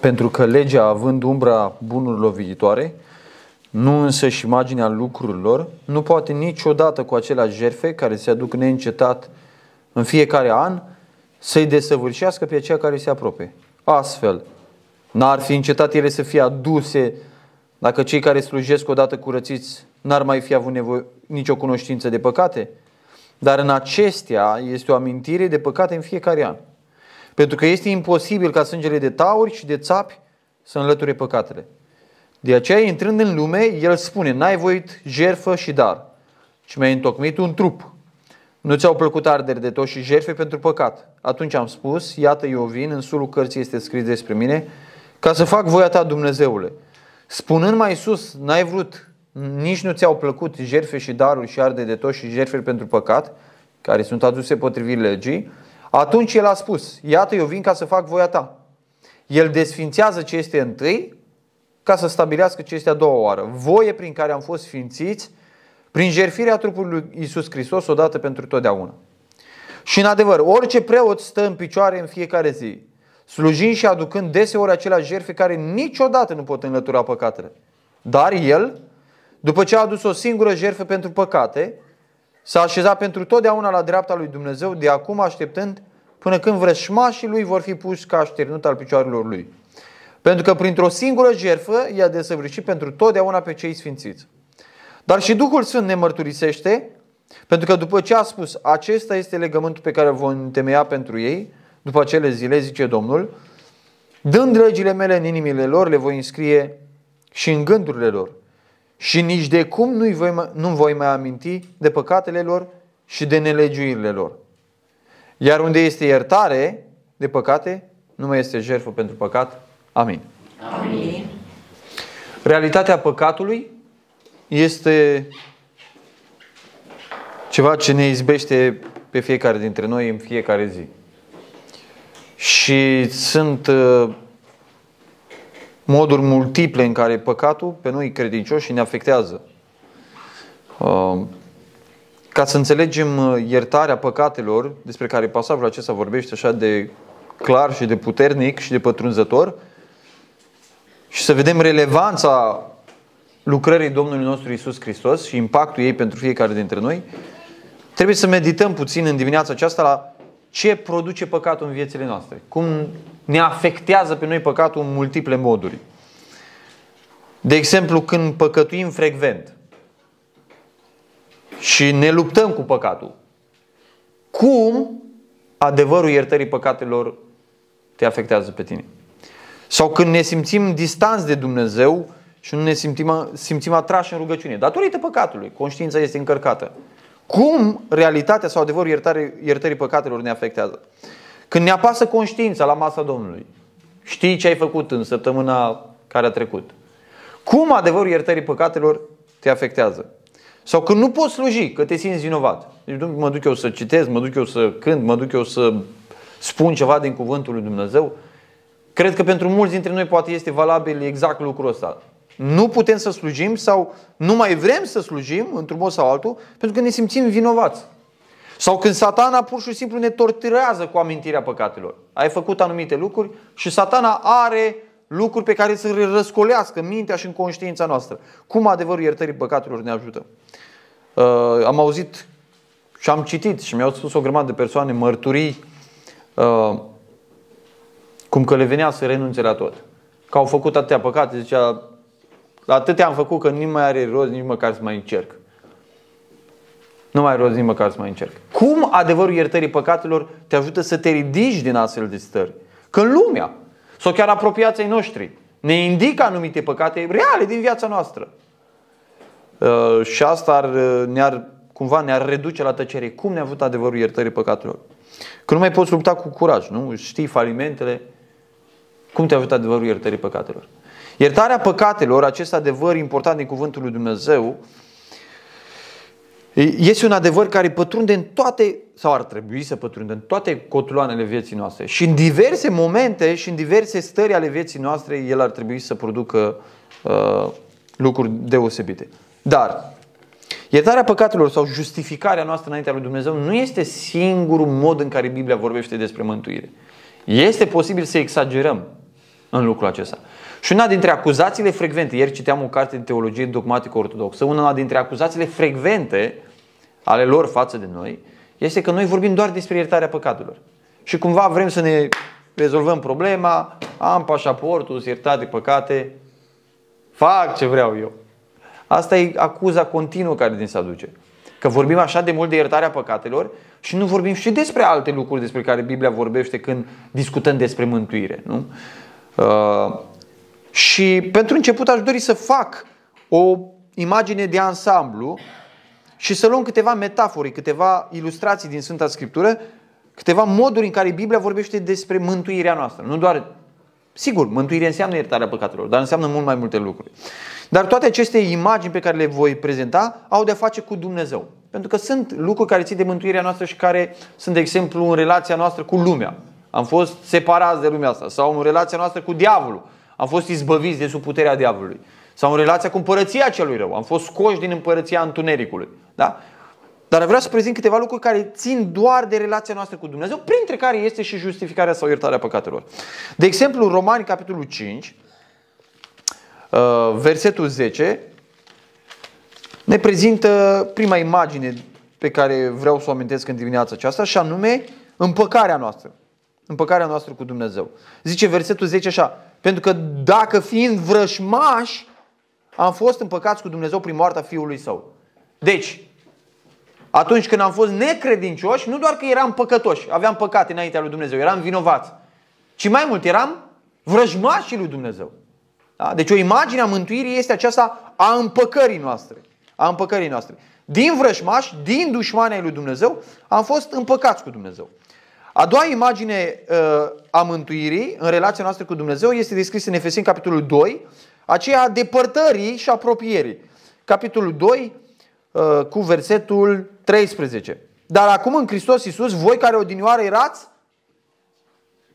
Pentru că legea, având umbra bunurilor viitoare, nu însă și imaginea lucrurilor, nu poate niciodată cu aceleași jerfe care se aduc neîncetat în fiecare an să-i desăvârșească pe aceia care se apropie. Astfel, n-ar fi încetat ele să fie aduse dacă cei care slujesc odată curățiți n-ar mai fi avut nevoie, nicio cunoștință de păcate? Dar în acestea este o amintire de păcate în fiecare an. Pentru că este imposibil ca sângele de tauri și de țapi să înlăture păcatele. De aceea, intrând în lume, el spune, n-ai voit jerfă și dar, ci mi-ai întocmit un trup. Nu ți-au plăcut arderi de tot și jerfe pentru păcat. Atunci am spus, iată eu vin, în sulul cărții este scris despre mine, ca să fac voia ta, Dumnezeule. Spunând mai sus, n-ai vrut, nici nu ți-au plăcut jerfe și daruri și arde de tot și jerfe pentru păcat, care sunt aduse potrivit legii, atunci el a spus, iată eu vin ca să fac voia ta. El desfințează ce este întâi ca să stabilească ce este a doua oară. Voie prin care am fost sfințiți prin jertfirea trupului lui Isus Hristos odată pentru totdeauna. Și în adevăr, orice preot stă în picioare în fiecare zi, slujind și aducând deseori aceleași jertfe care niciodată nu pot înlătura păcatele. Dar el, după ce a adus o singură jertfă pentru păcate, s-a așezat pentru totdeauna la dreapta lui Dumnezeu, de acum așteptând până când vrășmașii lui vor fi puși ca așternut al picioarelor lui. Pentru că printr-o singură jertfă i-a desăvârșit pentru totdeauna pe cei sfințiți. Dar și Duhul Sfânt ne mărturisește, pentru că după ce a spus, acesta este legământul pe care îl vom întemeia pentru ei, după acele zile, zice Domnul, dând legile mele în inimile lor, le voi înscrie și în gândurile lor. Și nici de cum nu voi, nu voi mai aminti de păcatele lor și de nelegiuirile lor. Iar unde este iertare de păcate, nu mai este jertfă pentru păcat. Amin. Amin. Realitatea păcatului este ceva ce ne izbește pe fiecare dintre noi în fiecare zi. Și sunt uh, moduri multiple în care păcatul pe noi credincioși ne afectează. Uh, ca să înțelegem uh, iertarea păcatelor, despre care pasajul acesta vorbește așa de clar și de puternic și de pătrunzător, și să vedem relevanța lucrării Domnului nostru Isus Hristos și impactul ei pentru fiecare dintre noi, trebuie să medităm puțin în dimineața aceasta la ce produce păcatul în viețile noastre. Cum ne afectează pe noi păcatul în multiple moduri. De exemplu, când păcătuim frecvent și ne luptăm cu păcatul, cum adevărul iertării păcatelor te afectează pe tine? Sau când ne simțim distanți de Dumnezeu și nu ne simțim, simțim atrași în rugăciune. Datorită păcatului. Conștiința este încărcată. Cum realitatea sau adevărul iertării, iertării păcatelor ne afectează? Când ne apasă conștiința la masa Domnului. Știi ce ai făcut în săptămâna care a trecut. Cum adevărul iertării păcatelor te afectează? Sau când nu poți sluji, că te simți vinovat. Deci mă duc eu să citesc, mă duc eu să cânt, mă duc eu să spun ceva din cuvântul lui Dumnezeu. Cred că pentru mulți dintre noi poate este valabil exact lucrul ăsta. Nu putem să slujim sau nu mai vrem să slujim într-un mod sau altul pentru că ne simțim vinovați. Sau când satana pur și simplu ne torturează cu amintirea păcatelor. Ai făcut anumite lucruri și satana are lucruri pe care să le răscolească mintea și în conștiința noastră. Cum adevărul iertării păcatelor ne ajută? Uh, am auzit și am citit și mi-au spus o grămadă de persoane mărturii uh, cum că le venea să renunțe la tot. Că au făcut atâtea păcate, zicea, atâtea am făcut că nu mai are rost nici măcar să mai încerc. Nu mai are rost nici măcar să mai încerc. Cum adevărul iertării păcatelor te ajută să te ridici din astfel de stări? Că în lumea, sau chiar apropiații noștri, ne indică anumite păcate reale din viața noastră. Uh, și asta ar, ne-ar, cumva ne-ar reduce la tăcere. Cum ne-a avut adevărul iertării păcatelor? Că nu mai poți lupta cu curaj, nu? Știi falimentele, cum te ajută adevărul iertării păcatelor? Iertarea păcatelor, acest adevăr important din Cuvântul lui Dumnezeu, este un adevăr care pătrunde în toate, sau ar trebui să pătrunde în toate cotloanele vieții noastre. Și în diverse momente și în diverse stări ale vieții noastre, el ar trebui să producă uh, lucruri deosebite. Dar, iertarea păcatelor sau justificarea noastră înaintea lui Dumnezeu nu este singurul mod în care Biblia vorbește despre mântuire. Este posibil să exagerăm în lucrul acesta. Și una dintre acuzațiile frecvente, ieri citeam o carte de teologie dogmatică ortodoxă, una dintre acuzațiile frecvente ale lor față de noi, este că noi vorbim doar despre iertarea păcatelor. Și cumva vrem să ne rezolvăm problema, am pașaportul, sunt iertat de păcate, fac ce vreau eu. Asta e acuza continuă care din se aduce. Că vorbim așa de mult de iertarea păcatelor și nu vorbim și despre alte lucruri despre care Biblia vorbește când discutăm despre mântuire. Nu? Uh, și pentru început aș dori să fac o imagine de ansamblu și să luăm câteva metafore, câteva ilustrații din Sfânta Scriptură, câteva moduri în care Biblia vorbește despre mântuirea noastră. Nu doar, sigur, mântuirea înseamnă iertarea păcatelor, dar înseamnă mult mai multe lucruri. Dar toate aceste imagini pe care le voi prezenta au de-a face cu Dumnezeu. Pentru că sunt lucruri care țin de mântuirea noastră și care sunt, de exemplu, în relația noastră cu lumea. Am fost separați de lumea asta. Sau în relația noastră cu diavolul. Am fost izbăviți de sub puterea diavolului. Sau în relația cu împărăția celui rău. Am fost scoși din împărăția întunericului. Da? Dar vreau să prezint câteva lucruri care țin doar de relația noastră cu Dumnezeu, printre care este și justificarea sau iertarea păcatelor. De exemplu, Romani, capitolul 5, uh, versetul 10, ne prezintă prima imagine pe care vreau să o amintesc în dimineața aceasta, și anume împăcarea noastră. Împăcarea noastră cu Dumnezeu. Zice versetul 10 așa, pentru că dacă fiind vrășmași, am fost împăcați cu Dumnezeu prin moartea Fiului Său. Deci, atunci când am fost necredincioși, nu doar că eram păcătoși, aveam păcate înaintea lui Dumnezeu, eram vinovați, ci mai mult eram vrăjmașii lui Dumnezeu. Da? Deci o imagine a mântuirii este aceasta a împăcării noastre. A împăcării noastre. Din vrăjmași, din dușmanii lui Dumnezeu, am fost împăcați cu Dumnezeu. A doua imagine uh, a mântuirii în relația noastră cu Dumnezeu este descrisă în Efeseni capitolul 2, aceea a depărtării și apropierii. Capitolul 2 uh, cu versetul 13. Dar acum în Hristos Iisus, voi care odinioară erați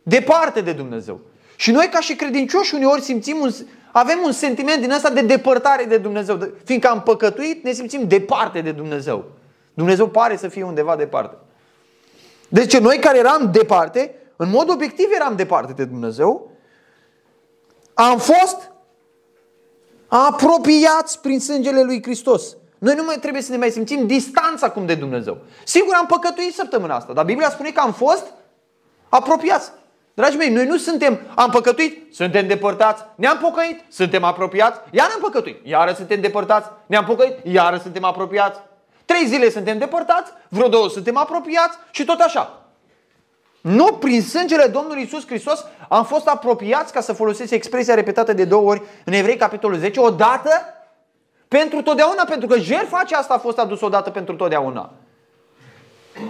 departe de Dumnezeu. Și noi ca și credincioși uneori simțim un, avem un sentiment din ăsta de depărtare de Dumnezeu. Fiindcă am păcătuit, ne simțim departe de Dumnezeu. Dumnezeu pare să fie undeva departe. Deci noi care eram departe, în mod obiectiv eram departe de Dumnezeu, am fost apropiați prin sângele lui Hristos. Noi nu mai trebuie să ne mai simțim distanța acum de Dumnezeu. Sigur, am păcătuit săptămâna asta, dar Biblia spune că am fost apropiați. Dragii mei, noi nu suntem, am păcătuit, suntem depărtați, ne-am pocăit, suntem apropiați, iar am păcătuit, iară suntem depărtați, ne-am pocăit, iară suntem apropiați. Trei zile suntem depărtați, vreo două suntem apropiați și tot așa. Nu, prin sângele Domnului Isus Hristos am fost apropiați, ca să folosesc expresia repetată de două ori în Evrei, capitolul 10, odată pentru totdeauna, pentru că jertfa aceasta a fost adusă odată pentru totdeauna.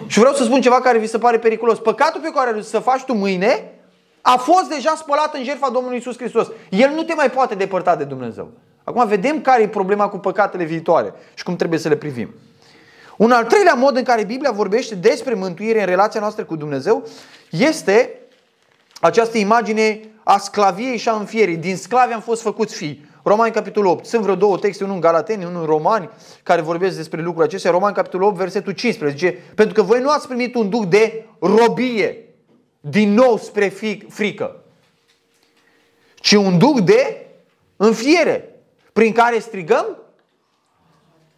Și vreau să spun ceva care vi se pare periculos. Păcatul pe care să faci tu mâine a fost deja spălat în jertfa Domnului Isus Hristos. El nu te mai poate depărta de Dumnezeu. Acum vedem care e problema cu păcatele viitoare și cum trebuie să le privim. Un al treilea mod în care Biblia vorbește despre mântuire în relația noastră cu Dumnezeu este această imagine a sclaviei și a înfierii. Din sclavi am fost făcuți fii. Romani, capitolul 8. Sunt vreo două texte, unul în Galateni, unul în Romani, care vorbesc despre lucrul acestea. Romani, capitolul 8, versetul 15. Pentru că voi nu ați primit un duc de robie, din nou spre frică, ci un duc de înfiere, prin care strigăm,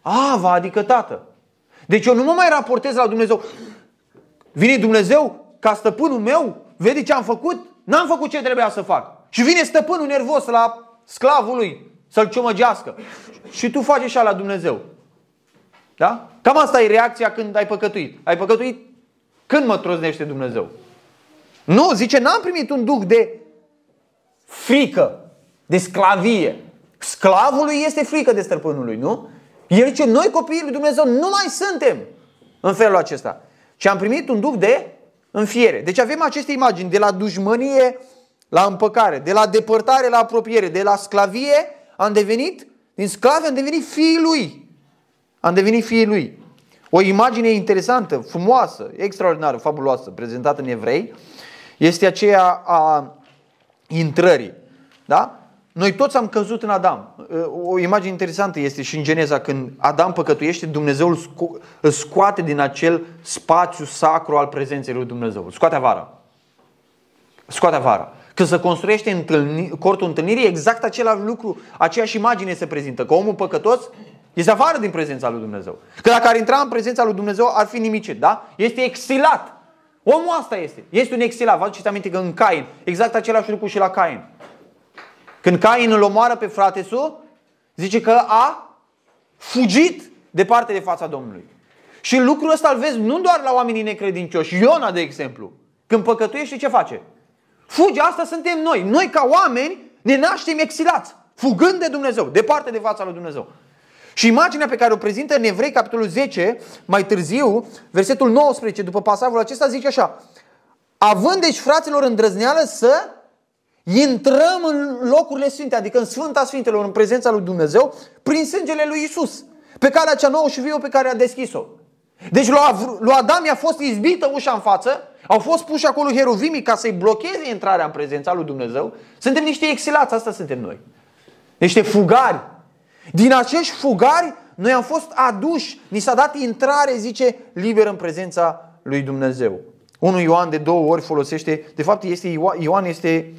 Ava, adică Tată. Deci eu nu mă mai raportez la Dumnezeu. Vine Dumnezeu ca stăpânul meu, vede ce am făcut, n-am făcut ce trebuia să fac. Și vine stăpânul nervos la sclavul lui să-l ciomăgească. Și tu faci așa la Dumnezeu. Da? Cam asta e reacția când ai păcătuit. Ai păcătuit când mă troznește Dumnezeu. Nu, zice, n-am primit un duc de frică, de sclavie. Sclavului este frică de stăpânului, nu? El zice, noi copiii lui Dumnezeu nu mai suntem în felul acesta. Și am primit un duc de înfiere. Deci avem aceste imagini de la dușmănie la împăcare, de la depărtare la apropiere, de la sclavie am devenit, din sclavi am devenit fiii lui. Am devenit fiii lui. O imagine interesantă, frumoasă, extraordinară, fabuloasă, prezentată în evrei, este aceea a intrării. Da? Noi toți am căzut în Adam. O imagine interesantă este și în Geneza, când Adam păcătuiește, Dumnezeu îl, sco- îl scoate din acel spațiu sacru al prezenței lui Dumnezeu. Îl scoate afară. Scoate afară. Când se construiește întâlni, cortul întâlnirii, exact același lucru, aceeași imagine se prezintă. Că omul păcătos este afară din prezența lui Dumnezeu. Că dacă ar intra în prezența lui Dumnezeu, ar fi nimicit, da? Este exilat. Omul asta este. Este un exilat. Vă aduceți aminte că în Cain, exact același lucru și la Cain. Când Cain îl omoară pe frate său, zice că a fugit departe de fața Domnului. Și lucrul ăsta îl vezi nu doar la oamenii necredincioși. Iona, de exemplu, când păcătuiește, ce face? Fuge, asta suntem noi. Noi ca oameni ne naștem exilați, fugând de Dumnezeu, departe de fața lui Dumnezeu. Și imaginea pe care o prezintă în Evrei, capitolul 10, mai târziu, versetul 19, după pasajul acesta, zice așa. Având deci fraților îndrăzneală să intrăm în locurile sfinte, adică în Sfânta Sfintelor, în prezența lui Dumnezeu, prin sângele lui Isus, pe calea cea nouă și viu pe care a deschis-o. Deci lui Adam i-a fost izbită ușa în față, au fost puși acolo heruvimii ca să-i blocheze intrarea în prezența lui Dumnezeu. Suntem niște exilați, asta suntem noi. Niște fugari. Din acești fugari, noi am fost aduși, ni s-a dat intrare, zice, liber în prezența lui Dumnezeu. 1 Ioan de două ori folosește, de fapt este Ioan este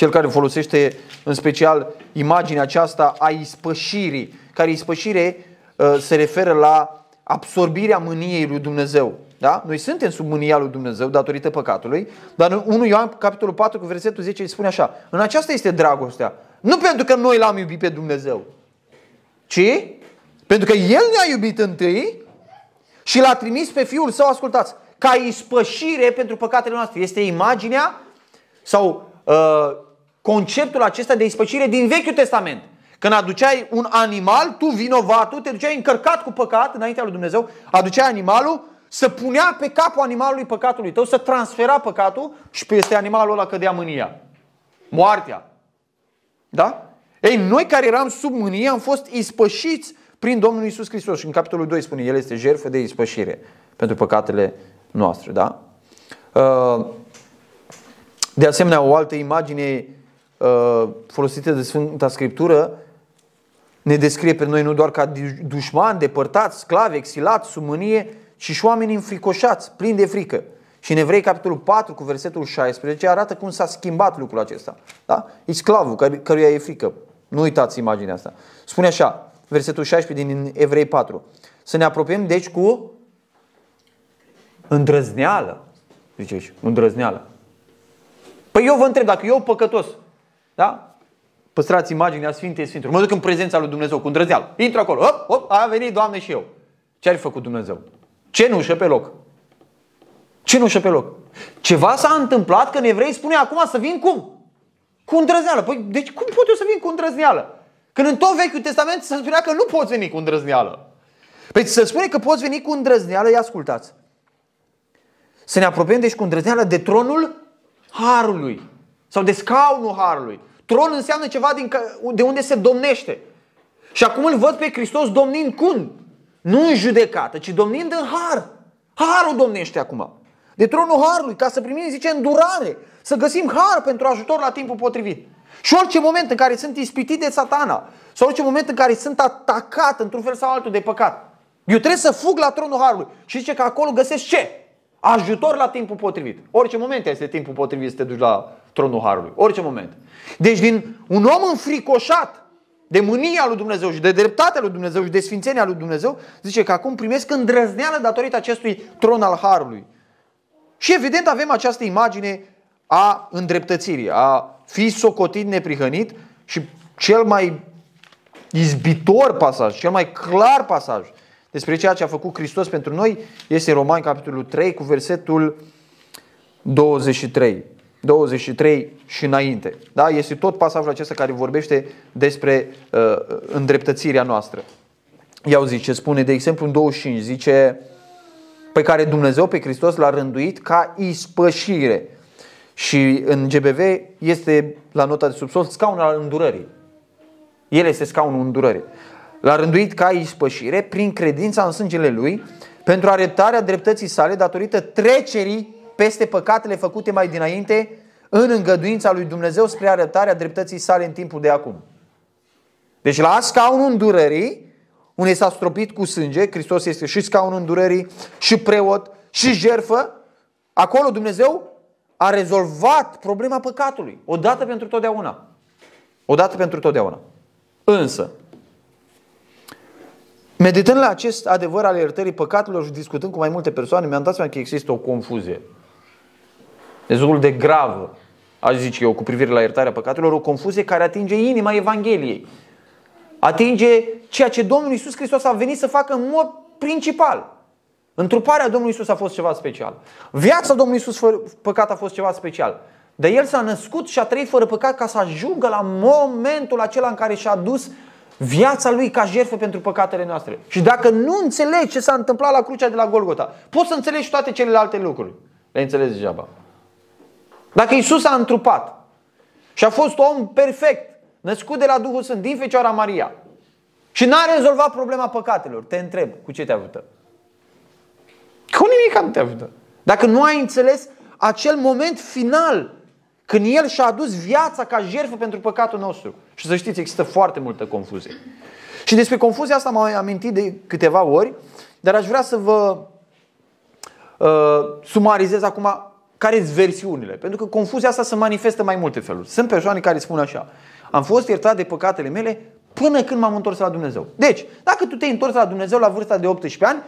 cel care folosește în special imaginea aceasta a ispășirii, care ispășire uh, se referă la absorbirea mâniei lui Dumnezeu. Da? Noi suntem sub mânia lui Dumnezeu datorită păcatului, dar în 1 Ioan capitolul 4 cu versetul 10 îi spune așa, în aceasta este dragostea, nu pentru că noi l-am iubit pe Dumnezeu, ci pentru că El ne-a iubit întâi și l-a trimis pe Fiul Său, ascultați, ca ispășire pentru păcatele noastre. Este imaginea sau uh, conceptul acesta de ispășire din Vechiul Testament. Când aduceai un animal, tu vinovatul, te duceai încărcat cu păcat înaintea lui Dumnezeu, aduceai animalul, să punea pe capul animalului păcatului tău, să transfera păcatul și peste animalul ăla cădea mânia. Moartea. Da? Ei, noi care eram sub mânie am fost ispășiți prin Domnul Isus Hristos. Și în capitolul 2 spune, El este jertfă de ispășire pentru păcatele noastre. Da? Uh, de asemenea, o altă imagine uh, folosită de Sfânta Scriptură ne descrie pe noi nu doar ca dușmani, depărtați, sclavi, exilați, sub mânie, ci și oameni înfricoșați, plini de frică. Și în Evrei, capitolul 4, cu versetul 16, arată cum s-a schimbat lucrul acesta. Da? E sclavul căruia e frică. Nu uitați imaginea asta. Spune așa, versetul 16 din Evrei 4. Să ne apropiem, deci, cu îndrăzneală. Zice aici, îndrăzneală. Păi eu vă întreb, dacă eu păcătos, da? Păstrați imaginea Sfintei Sfintelor. Mă duc în prezența lui Dumnezeu cu îndrăzneală. Intru acolo. Hop, hop, a venit Doamne și eu. Ce ar fi făcut Dumnezeu? Cenușă pe loc. Cenușă pe loc. Ceva s-a întâmplat că evrei spune acum să vin cum? Cu îndrăzneală. Păi, deci cum pot eu să vin cu îndrăzneală? Când în tot Vechiul Testament se spunea că nu poți veni cu îndrăzneală. Păi să spune că poți veni cu îndrăzneală, ia ascultați. Să ne apropiem deci cu îndrăzneală de tronul Harului. Sau de scaunul Harului. Tron înseamnă ceva din, de unde se domnește. Și acum îl văd pe Hristos domnind cum? Nu în judecată, ci domnind în har. Harul domnește acum. De tronul harului, ca să primim, zice, îndurare. Să găsim har pentru ajutor la timpul potrivit. Și orice moment în care sunt ispitit de satana, sau orice moment în care sunt atacat într-un fel sau altul de păcat, eu trebuie să fug la tronul harului. Și zice că acolo găsesc ce? Ajutor la timpul potrivit. Orice moment este timpul potrivit să te duci la tronul harului. Orice moment. Deci din un om înfricoșat de mânia lui Dumnezeu și de dreptatea lui Dumnezeu și de sfințenia lui Dumnezeu, zice că acum primesc îndrăzneală datorită acestui tron al Harului. Și evident avem această imagine a îndreptățirii, a fi socotit neprihănit și cel mai izbitor pasaj, cel mai clar pasaj despre ceea ce a făcut Hristos pentru noi este Romani capitolul 3 cu versetul 23. 23 și înainte. Da? Este tot pasajul acesta care vorbește despre uh, îndreptățirea noastră. Iau zice, spune, de exemplu, în 25, zice, pe care Dumnezeu pe Hristos l-a rânduit ca ispășire. Și în GBV este la nota de subsol scaunul al îndurării. El este scaunul îndurării. L-a rânduit ca ispășire prin credința în sângele Lui pentru arătarea dreptății sale datorită trecerii peste păcatele făcute mai dinainte în îngăduința lui Dumnezeu spre arătarea dreptății sale în timpul de acum. Deci la scaunul îndurării, unde s-a stropit cu sânge, Hristos este și scaunul îndurării, și preot, și jerfă, acolo Dumnezeu a rezolvat problema păcatului, odată pentru totdeauna. Odată pentru totdeauna. Însă, meditând la acest adevăr al iertării păcatelor și discutând cu mai multe persoane, mi-am dat seama că există o confuzie. Destul de gravă, aș zice eu, cu privire la iertarea păcatelor, o confuzie care atinge inima Evangheliei. Atinge ceea ce Domnul Iisus Hristos a venit să facă în mod principal. Întruparea Domnului Isus a fost ceva special. Viața Domnului Isus fără păcat a fost ceva special. Dar El s-a născut și a trăit fără păcat ca să ajungă la momentul acela în care și-a dus viața Lui ca jertfă pentru păcatele noastre. Și dacă nu înțelegi ce s-a întâmplat la crucea de la Golgota, poți să înțelegi toate celelalte lucruri. Le înțelegi degeaba. Dacă Isus a întrupat și a fost om perfect, născut de la Duhul Sfânt, din Fecioara Maria, și n-a rezolvat problema păcatelor, te întreb, cu ce te ajută? Cu nimic nu te ajută. Dacă nu ai înțeles acel moment final când El și-a adus viața ca jertfă pentru păcatul nostru. Și să știți, există foarte multă confuzie. Și despre confuzia asta m-am amintit de câteva ori, dar aș vrea să vă uh, sumarizez acum care sunt versiunile. Pentru că confuzia asta se manifestă mai multe feluri. Sunt persoane care spun așa, am fost iertat de păcatele mele până când m-am întors la Dumnezeu. Deci, dacă tu te-ai întors la Dumnezeu la vârsta de 18 ani,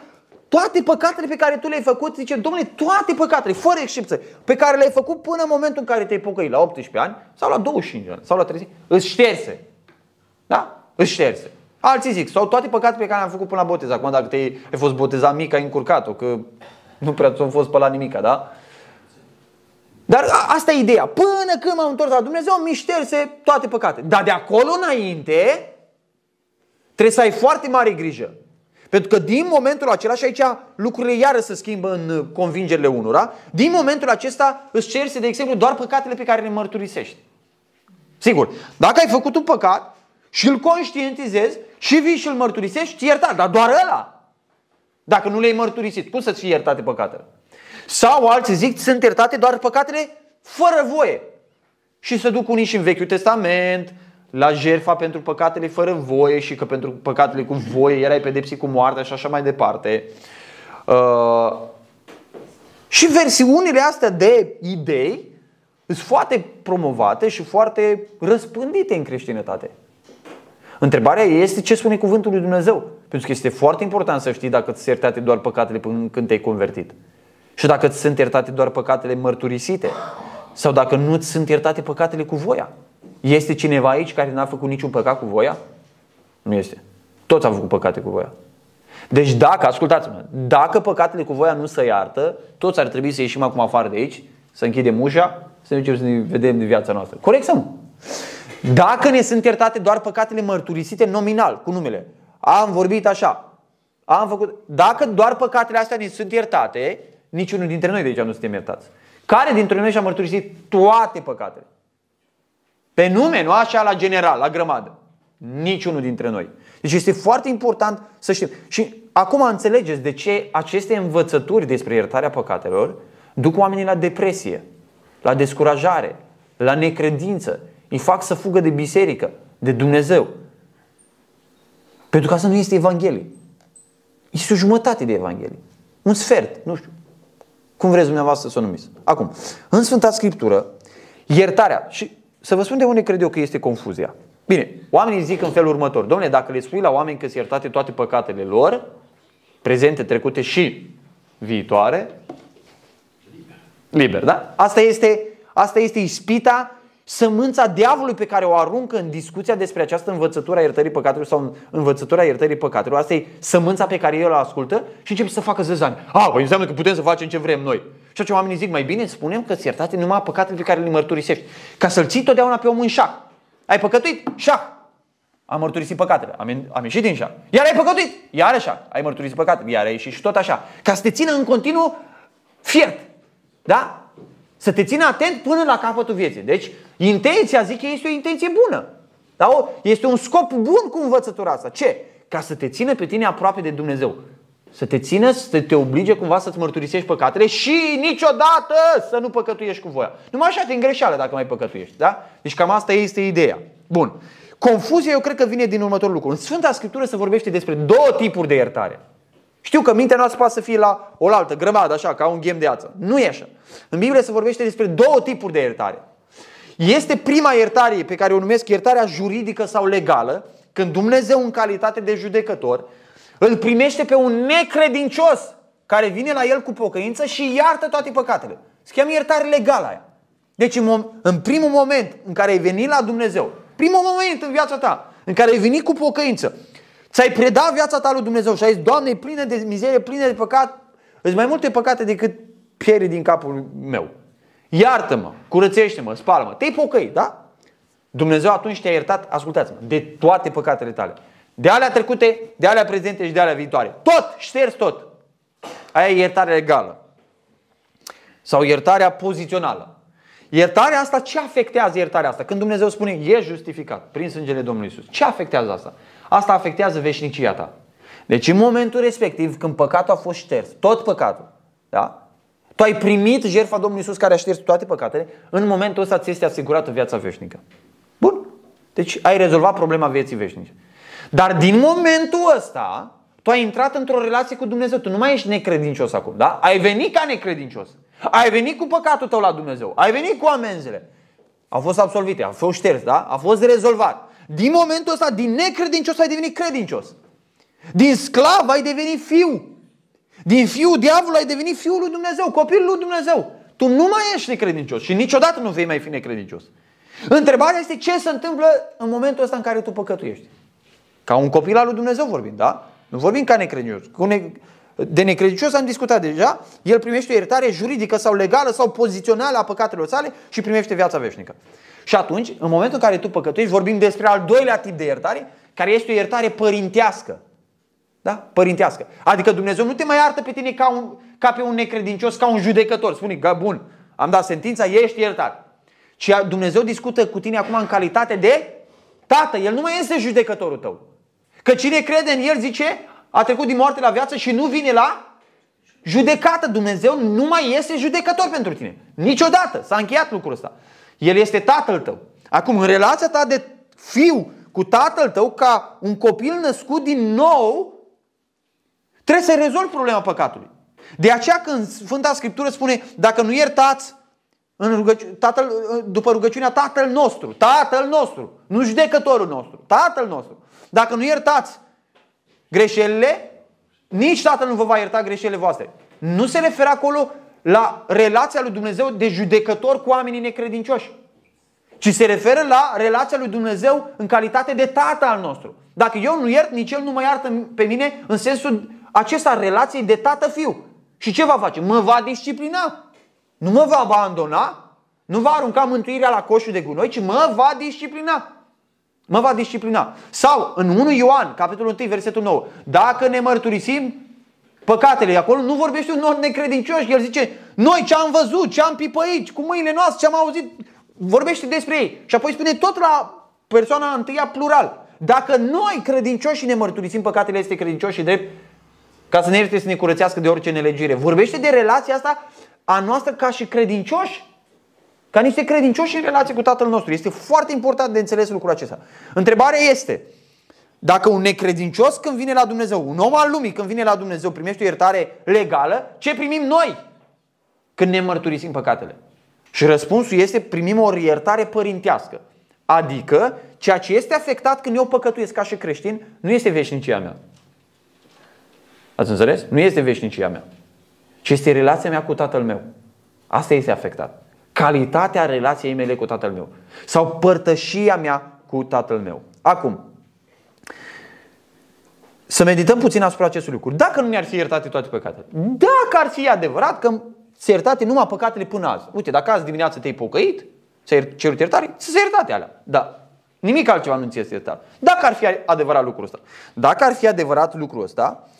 toate păcatele pe care tu le-ai făcut, zice, domnule, toate păcatele, fără excepție, pe care le-ai făcut până în momentul în care te-ai pocăit, la 18 ani, sau la 25 ani, sau la 30, îți șterse. Da? Îți șterse. Alții zic, sau toate păcatele pe care le-am făcut până la botez. Acum dacă te-ai ai fost botezat mic, ai încurcat-o, că nu prea ți-a fost pe la nimica, da? Dar asta e ideea. Până când m-am întors la Dumnezeu, mi șterse toate păcatele. Dar de acolo înainte, trebuie să ai foarte mare grijă. Pentru că din momentul acela, și aici lucrurile iară se schimbă în convingerile unora, din momentul acesta îți cerse, de exemplu, doar păcatele pe care le mărturisești. Sigur, dacă ai făcut un păcat și îl conștientizezi și vii și îl mărturisești, iertat, dar doar ăla. Dacă nu le-ai mărturisit, cum să-ți fie iertate păcatele? Sau alții zic, sunt iertate doar păcatele fără voie. Și se duc unii și în Vechiul Testament, la jertfa pentru păcatele fără voie și că pentru păcatele cu voie erai pedepsit cu moartea și așa mai departe. Uh, și versiunile astea de idei sunt foarte promovate și foarte răspândite în creștinătate. Întrebarea este ce spune cuvântul lui Dumnezeu. Pentru că este foarte important să știi dacă ți iertate doar păcatele până când te-ai convertit. Și dacă ți sunt iertate doar păcatele mărturisite. Sau dacă nu ți sunt iertate păcatele cu voia. Este cineva aici care n-a făcut niciun păcat cu voia? Nu este. Toți au făcut păcate cu voia. Deci dacă, ascultați-mă, dacă păcatele cu voia nu se iartă, toți ar trebui să ieșim acum afară de aici, să închidem ușa, să ne ducem să ne vedem de viața noastră. Corect sau nu? Dacă ne sunt iertate doar păcatele mărturisite nominal, cu numele, am vorbit așa, am făcut, dacă doar păcatele astea ne sunt iertate, niciunul dintre noi de aici nu suntem iertați. Care dintre noi și-a mărturisit toate păcatele? Pe nume, nu așa la general, la grămadă. Niciunul dintre noi. Deci este foarte important să știm. Și acum înțelegeți de ce aceste învățături despre iertarea păcatelor duc oamenii la depresie, la descurajare, la necredință. Îi fac să fugă de biserică, de Dumnezeu. Pentru că asta nu este Evanghelie. Este o jumătate de Evanghelie. Un sfert, nu știu. Cum vreți dumneavoastră să o numiți. Acum, în Sfânta Scriptură, iertarea, și să vă spun de unde cred eu că este confuzia. Bine, oamenii zic în felul următor. Domnule, dacă le spui la oameni că sunt iertate toate păcatele lor, prezente, trecute și viitoare, liber, da? Asta este, asta este ispita, sămânța diavolului pe care o aruncă în discuția despre această învățătură a iertării păcatelor sau învățătura iertării păcatelor. Asta e sămânța pe care el o ascultă și începe să facă zăzani. A, păi înseamnă că putem să facem ce vrem noi. Și atunci oamenii zic, mai bine spunem că ți iertate numai păcatele pe care le mărturisești. Ca să-l ții totdeauna pe om în șah. Ai păcătuit? Șah. Am mărturisit păcatele. Am, am ieșit din șah. Iar ai păcătuit? Iar așa. Ai mărturisit păcatele. Iar ai ieșit și tot așa. Ca să te țină în continuu fiert. Da? Să te țină atent până la capătul vieții. Deci, intenția, zic că este o intenție bună. Da? Este un scop bun cu învățătura asta. Ce? Ca să te țină pe tine aproape de Dumnezeu. Să te țină, să te oblige cumva să-ți mărturisești păcatele și niciodată să nu păcătuiești cu voia. Numai așa te îngreșeală dacă mai păcătuiești. Da? Deci cam asta este ideea. Bun. Confuzia eu cred că vine din următorul lucru. În Sfânta Scriptură se vorbește despre două tipuri de iertare. Știu că mintea noastră poate să fie la o altă grămadă, așa, ca un ghem de ață. Nu e așa. În Biblie se vorbește despre două tipuri de iertare. Este prima iertare pe care o numesc iertarea juridică sau legală, când Dumnezeu în calitate de judecător îl primește pe un necredincios care vine la el cu pocăință și iartă toate păcatele. Se cheamă iertare legală aia. Deci în, în primul moment în care ai venit la Dumnezeu, primul moment în viața ta în care ai venit cu pocăință, ți-ai predat viața ta lui Dumnezeu și ai zis, Doamne, e plină de mizerie, plină de păcat, îți mai multe păcate decât pieri din capul meu. Iartă-mă, curățește-mă, spală-mă. Te-ai pocăit, da? Dumnezeu atunci te-a iertat, ascultați-mă, de toate păcatele tale. De alea trecute, de alea prezente și de alea viitoare. Tot, șters tot. Aia e iertare legală. Sau iertarea pozițională. Iertarea asta, ce afectează iertarea asta? Când Dumnezeu spune, e justificat prin sângele Domnului Isus. Ce afectează asta? Asta afectează veșnicia ta. Deci în momentul respectiv, când păcatul a fost șters, tot păcatul, da? Tu ai primit jertfa Domnului Isus care a șters toate păcatele, în momentul ăsta ți este asigurată viața veșnică. Bun. Deci ai rezolvat problema vieții veșnice. Dar din momentul ăsta, tu ai intrat într-o relație cu Dumnezeu. Tu nu mai ești necredincios acum, da? Ai venit ca necredincios. Ai venit cu păcatul tău la Dumnezeu. Ai venit cu amenzile. Au fost absolvite, au fost șters, da? A fost rezolvat. Din momentul ăsta, din necredincios ai devenit credincios. Din sclav ai devenit fiu. Din fiul diavolului ai devenit fiul lui Dumnezeu, copilul lui Dumnezeu. Tu nu mai ești necredincios și niciodată nu vei mai fi necredincios. Întrebarea este ce se întâmplă în momentul ăsta în care tu păcătuiești. Ca un copil al lui Dumnezeu vorbim, da? Nu vorbim ca necredincios. De necredincios am discutat deja, el primește o iertare juridică sau legală sau pozițională a păcatelor sale și primește viața veșnică. Și atunci, în momentul în care tu păcătuiești, vorbim despre al doilea tip de iertare, care este o iertare părintească. Da? Părintească. Adică Dumnezeu nu te mai iartă pe tine ca, un, ca pe un necredincios, ca un judecător. Spune, bun, am dat sentința, ești iertat. Ci Dumnezeu discută cu tine acum în calitate de tată. El nu mai este judecătorul tău. Că cine crede în El, zice, a trecut din moarte la viață și nu vine la judecată. Dumnezeu nu mai este judecător pentru tine. Niciodată. S-a încheiat lucrul ăsta. El este tatăl tău. Acum, în relația ta de fiu cu tatăl tău, ca un copil născut din nou, trebuie să rezolvi problema păcatului. De aceea când Sfânta Scriptură spune, dacă nu iertați în rugăci- tatăl, după rugăciunea Tatăl nostru, Tatăl nostru, nu judecătorul nostru, Tatăl nostru. Dacă nu iertați greșelile, nici Tatăl nu vă va ierta greșelile voastre. Nu se referă acolo la relația lui Dumnezeu de judecător cu oamenii necredincioși, ci se referă la relația lui Dumnezeu în calitate de tată al nostru. Dacă eu nu iert, nici el nu mă iartă pe mine în sensul acesta relației de tată-fiu. Și ce va face? Mă va disciplina. Nu mă va abandona, nu va arunca mântuirea la coșul de gunoi, ci mă va disciplina. Mă va disciplina. Sau în 1 Ioan, capitolul 1, versetul 9, dacă ne mărturisim păcatele, acolo nu vorbește un nor necredincios, el zice, noi ce am văzut, ce am pipăit, cu mâinile noastre, ce am auzit, vorbește despre ei. Și apoi spune tot la persoana întâia plural. Dacă noi credincioși ne mărturisim păcatele, este credincios și drept ca să ne ierte să ne curățească de orice nelegire. Vorbește de relația asta a noastră ca și credincioși ca niște credincioși în relație cu Tatăl nostru. Este foarte important de înțeles lucrul acesta. Întrebarea este, dacă un necredincios când vine la Dumnezeu, un om al lumii când vine la Dumnezeu primește o iertare legală, ce primim noi când ne mărturisim păcatele? Și răspunsul este primim o iertare părintească. Adică ceea ce este afectat când eu păcătuiesc ca și creștin nu este veșnicia mea. Ați înțeles? Nu este veșnicia mea. Ci este relația mea cu tatăl meu. Asta este afectat calitatea relației mele cu tatăl meu sau părtășia mea cu tatăl meu. Acum, să medităm puțin asupra acestui lucru. Dacă nu mi-ar fi iertate toate păcatele, dacă ar fi adevărat că se iertate numai păcatele până azi. Uite, dacă azi dimineață te-ai pocăit, ți-ai cerut iertare, să se iertate alea. Da. Nimic altceva nu ți este iertat. Dacă ar fi adevărat lucrul ăsta. Dacă ar fi adevărat lucrul ăsta, uh,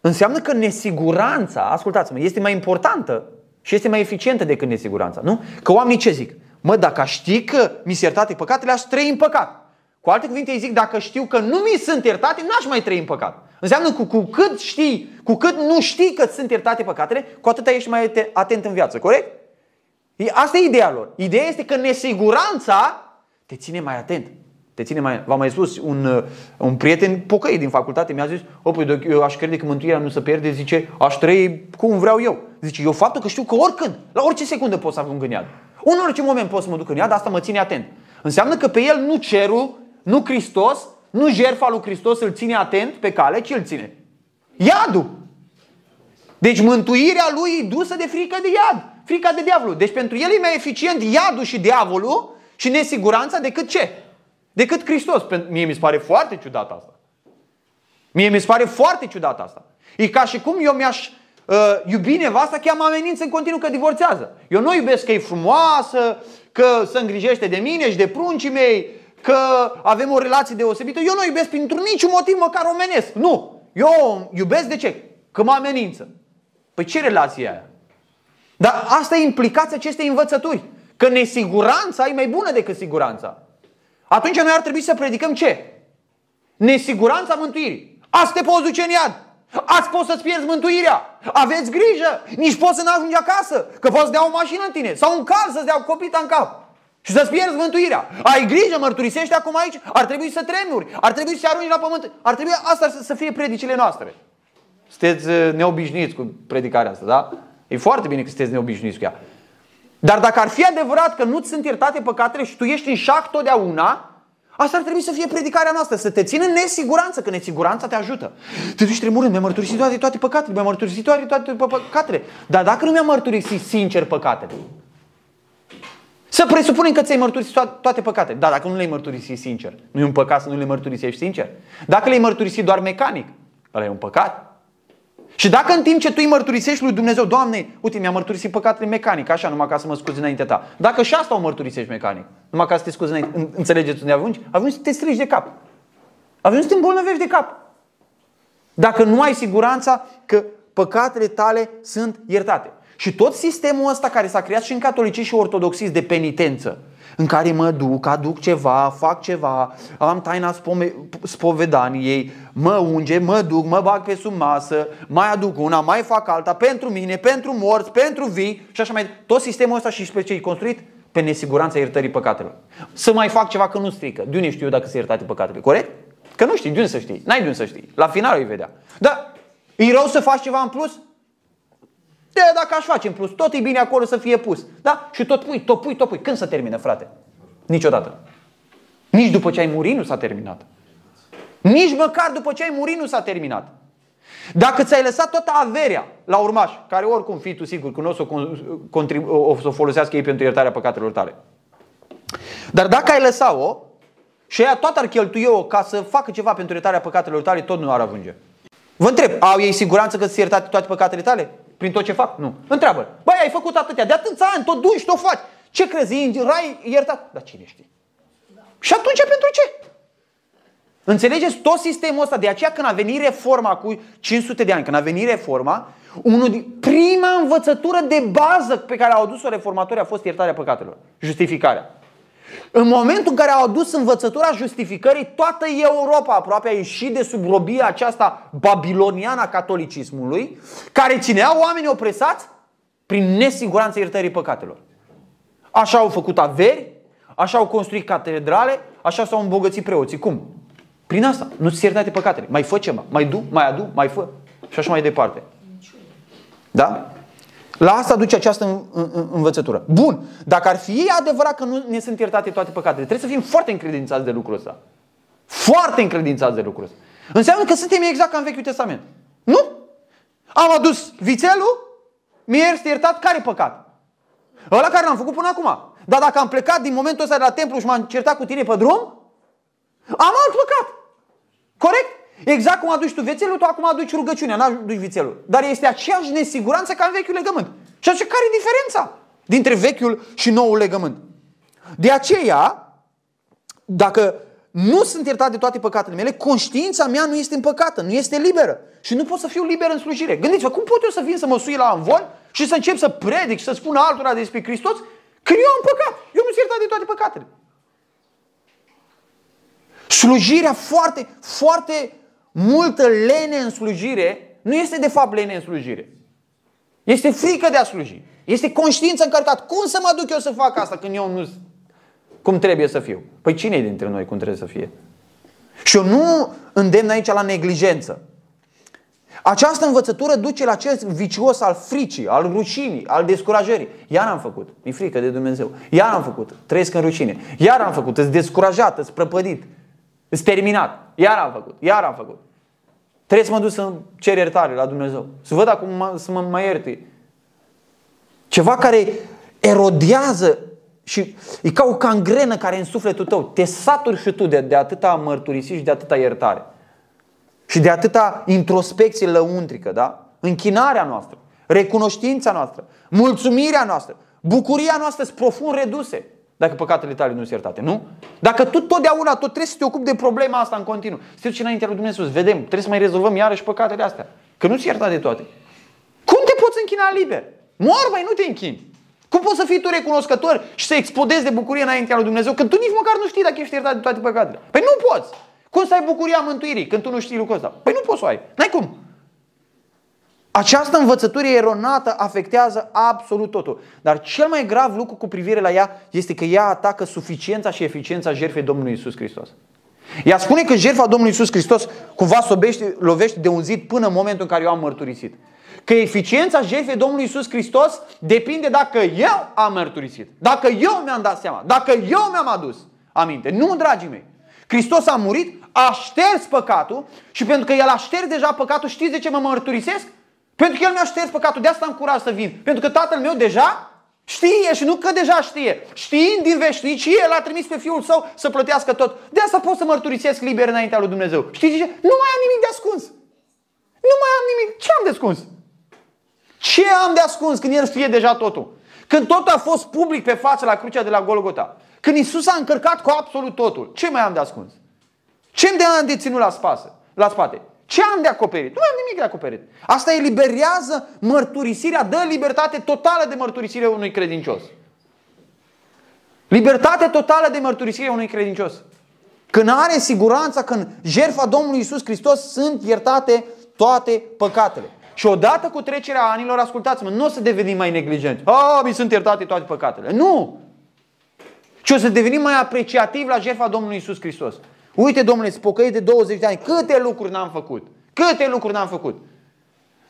înseamnă că nesiguranța, ascultați-mă, este mai importantă și este mai eficientă decât nesiguranța, nu? Că oamenii ce zic? Mă, dacă aș ști că mi se iertate păcatele, aș trăi în păcat. Cu alte cuvinte îi zic, dacă știu că nu mi sunt iertate, n-aș mai trăi în păcat. Înseamnă că cu cât știi, cu cât nu știi că sunt iertate păcatele, cu atât ești mai atent în viață, corect? Asta e ideea lor. Ideea este că nesiguranța te ține mai atent. Te ține mai... V-am mai spus, un, uh, un prieten pocăit din facultate mi-a zis, o, păi, eu aș crede că mântuirea nu se pierde, zice, aș trăi cum vreau eu. Zice, eu faptul că știu că oricând, la orice secundă pot să ajung în iad. În orice moment pot să mă duc în iad, asta mă ține atent. Înseamnă că pe el nu cerul, nu Hristos, nu jertfa lui Hristos îl ține atent pe cale, ci îl ține. Iadul. Deci mântuirea lui e dusă de frică de iad, frica de diavol. Deci pentru el e mai eficient iadul și diavolul și nesiguranța decât ce? Decât Hristos. Mie mi se pare foarte ciudat asta. Mie mi se pare foarte ciudat asta. E ca și cum eu mi-aș uh, iubi nevasta că mă amenință în continuu că divorțează. Eu nu iubesc că e frumoasă, că se îngrijește de mine și de pruncii mei, că avem o relație deosebită. Eu nu iubesc pentru niciun motiv măcar omenesc. Nu. Eu iubesc de ce? Că mă amenință. Păi ce relație e aia? Dar asta e implicația acestei învățături. Că nesiguranța e mai bună decât siguranța. Atunci noi ar trebui să predicăm ce? Nesiguranța mântuirii. Asta te poți duce în iad. Azi poți să-ți pierzi mântuirea. Aveți grijă. Nici poți să nu ajungi acasă. Că poți să dea o mașină în tine. Sau un cal să-ți dea o copita în cap. Și să-ți pierzi mântuirea. Ai grijă, mărturisești acum aici. Ar trebui să tremuri. Ar trebui să te arunci la pământ. Ar trebui asta să fie predicile noastre. Sunteți uh, neobișnuiți cu predicarea asta, da? E foarte bine că sunteți neobișnuiți cu ea. Dar dacă ar fi adevărat că nu-ți sunt iertate păcatele și tu ești în șac totdeauna, asta ar trebui să fie predicarea noastră, să te țină în nesiguranță, că nesiguranța te ajută. Te duci tremurând, mi-a mărturisit toate, toate păcatele, mi-a mărturisit toate, toate păcatele. Dar dacă nu mi-a mărturisit sincer păcatele, să presupunem că ți-ai mărturisit toate păcatele. Da, dacă nu le-ai mărturisit sincer, nu e un păcat să nu le mărturisești sincer. Dacă le-ai mărturisit doar mecanic, ăla e un păcat. Și dacă în timp ce tu îi mărturisești lui Dumnezeu, Doamne, uite, mi-a mărturisit păcatele mecanic, așa, numai ca să mă scuzi înainte ta. Dacă și asta o mărturisești mecanic, numai ca să te scuzi înainte, înțelegeți unde ajungi? Ajungi să te strigi de cap. Ajungi să te îmbolnăvești de cap. Dacă nu ai siguranța că păcatele tale sunt iertate. Și tot sistemul ăsta care s-a creat și în catolicism și ortodoxism de penitență, în care mă duc, aduc ceva, fac ceva, am taina spovedaniei, mă unge, mă duc, mă bag pe sub masă, mai aduc una, mai fac alta, pentru mine, pentru morți, pentru vii și așa mai Tot sistemul ăsta și spre ce e construit? Pe nesiguranța iertării păcatelor. Să mai fac ceva că nu strică. De unde știu eu dacă se iertate păcatele? Corect? Că nu știi, de unde să știi? N-ai de unde să știi. La final îi vedea. Dar e rău să faci ceva în plus? De dacă aș face în plus, tot e bine acolo să fie pus. Da? Și tot pui, tot pui, tot pui. Când să termină, frate? Niciodată. Nici după ce ai murit nu s-a terminat. Nici măcar după ce ai murit nu s-a terminat. Dacă ți-ai lăsat toată averea la urmaș, care oricum fii tu sigur că nu o să o, o, să o folosească ei pentru iertarea păcatelor tale. Dar dacă ai lăsat-o și ea toată ar cheltui-o ca să facă ceva pentru iertarea păcatelor tale, tot nu ar ajunge. Vă întreb, au ei siguranță că ți iertate toate păcatele tale? Prin tot ce fac? Nu. Întreabă. Băi, ai făcut atâtea, de atâția ani, tot duci, tot faci. Ce crezi? În rai iertat? Dar cine știe? Da. Și atunci pentru ce? Înțelegeți tot sistemul ăsta. De aceea când a venit reforma cu 500 de ani, când a venit reforma, unul din, prima învățătură de bază pe care au adus-o reformatorii a fost iertarea păcatelor. Justificarea. În momentul în care au adus învățătura justificării, toată Europa aproape a ieșit de sub robia aceasta babiloniană a catolicismului, care ținea oamenii opresați prin nesiguranța iertării păcatelor. Așa au făcut averi, așa au construit catedrale, așa s-au îmbogățit preoții. Cum? Prin asta. Nu ți iertate păcatele. Mai fă ceva. Mai du, mai adu, mai fă. Și așa mai departe. Da? La asta duce această învățătură. Bun, dacă ar fi adevărat că nu ne sunt iertate toate păcatele, trebuie să fim foarte încredințați de lucrul ăsta. Foarte încredințați de lucrul ăsta. Înseamnă că suntem exact ca în Vechiul Testament. Nu? Am adus vițelul, mi-e iertat care păcat? Ăla care l-am făcut până acum. Dar dacă am plecat din momentul ăsta de la templu și m-am certat cu tine pe drum, am alt păcat. Corect? Exact cum aduci tu vițelul, tu acum aduci rugăciunea, nu aduci vițelul. Dar este aceeași nesiguranță ca în vechiul legământ. Și atunci care e diferența dintre vechiul și noul legământ? De aceea, dacă nu sunt iertat de toate păcatele mele, conștiința mea nu este împăcată, nu este liberă. Și nu pot să fiu liber în slujire. Gândiți-vă, cum pot eu să vin să mă sui la învon și să încep să predic și să spun altora despre Hristos când eu am păcat? Eu nu sunt iertat de toate păcatele. Slujirea foarte, foarte multă lene în slujire nu este de fapt lene în slujire. Este frică de a sluji. Este conștiință încărcat. Cum să mă duc eu să fac asta când eu nu cum trebuie să fiu. Păi cine dintre noi cum trebuie să fie? Și eu nu îndemn aici la neglijență. Această învățătură duce la acest vicios al fricii, al rușinii, al descurajării. Iar am făcut, mi frică de Dumnezeu. Iar am făcut, trăiesc în rușine. Iar am făcut, îți descurajat, îți prăpădit, îți terminat. Iar am făcut, iar am făcut. Trebuie să mă duc să cer iertare la Dumnezeu. Să văd acum mă, să mă mai ierte. Ceva care erodează și e ca o cangrenă care în sufletul tău. Te saturi și tu de, de atâta mărturisiri și de atâta iertare. Și de atâta introspecție lăuntrică, da? Închinarea noastră, recunoștința noastră, mulțumirea noastră, bucuria noastră sunt profund reduse dacă păcatele tale nu sunt iertate, nu? Dacă tu totdeauna tot trebuie să te ocupi de problema asta în continuu, să te duci înaintea lui Dumnezeu, să vedem, trebuie să mai rezolvăm iarăși păcatele astea, că nu ți iertat de toate. Cum te poți închina liber? Mor, mai nu te închini. Cum poți să fii tu recunoscător și să explodezi de bucurie înaintea lui Dumnezeu când tu nici măcar nu știi dacă ești iertat de toate păcatele? Păi nu poți! Cum să ai bucuria mântuirii când tu nu știi lucrul ăsta? Păi nu poți să o ai. N-ai cum. Această învățătură eronată afectează absolut totul. Dar cel mai grav lucru cu privire la ea este că ea atacă suficiența și eficiența jertfei Domnului Isus Hristos. Ea spune că jertfa Domnului Isus Hristos cumva sobește, lovește de un zid până în momentul în care eu am mărturisit. Că eficiența jertfei Domnului Isus Hristos depinde dacă eu am mărturisit, dacă eu mi-am dat seama, dacă eu mi-am adus aminte. Nu, dragii mei. Hristos a murit, a șters păcatul și pentru că El a șters deja păcatul, știți de ce mă mărturisesc? Pentru că El mi-a șters păcatul, de asta am curaj să vin. Pentru că Tatăl meu deja știe și nu că deja știe. Știind din veșnicie, El a trimis pe Fiul Său să plătească tot. De asta pot să mărturisesc liber înaintea lui Dumnezeu. Știți ce? Nu mai am nimic de ascuns. Nu mai am nimic. Ce am de ascuns? Ce am de ascuns când El știe deja totul? Când totul a fost public pe față la crucea de la Golgota. Când Isus a încărcat cu absolut totul. Ce mai am de ascuns? Ce am de ținut la, spasă, la spate? Ce am de acoperit? Nu am nimic de acoperit. Asta eliberează mărturisirea, dă libertate totală de mărturisire unui credincios. Libertate totală de mărturisire unui credincios. Când are siguranța că în jertfa Domnului Isus Hristos sunt iertate toate păcatele. Și odată cu trecerea anilor, ascultați-mă, nu o să devenim mai neglijenți. A, mi sunt iertate toate păcatele. Nu! Ci o să devenim mai apreciativ la jertfa Domnului Isus Hristos. Uite, domnule, spocăi de 20 de ani, câte lucruri n-am făcut. Câte lucruri n-am făcut.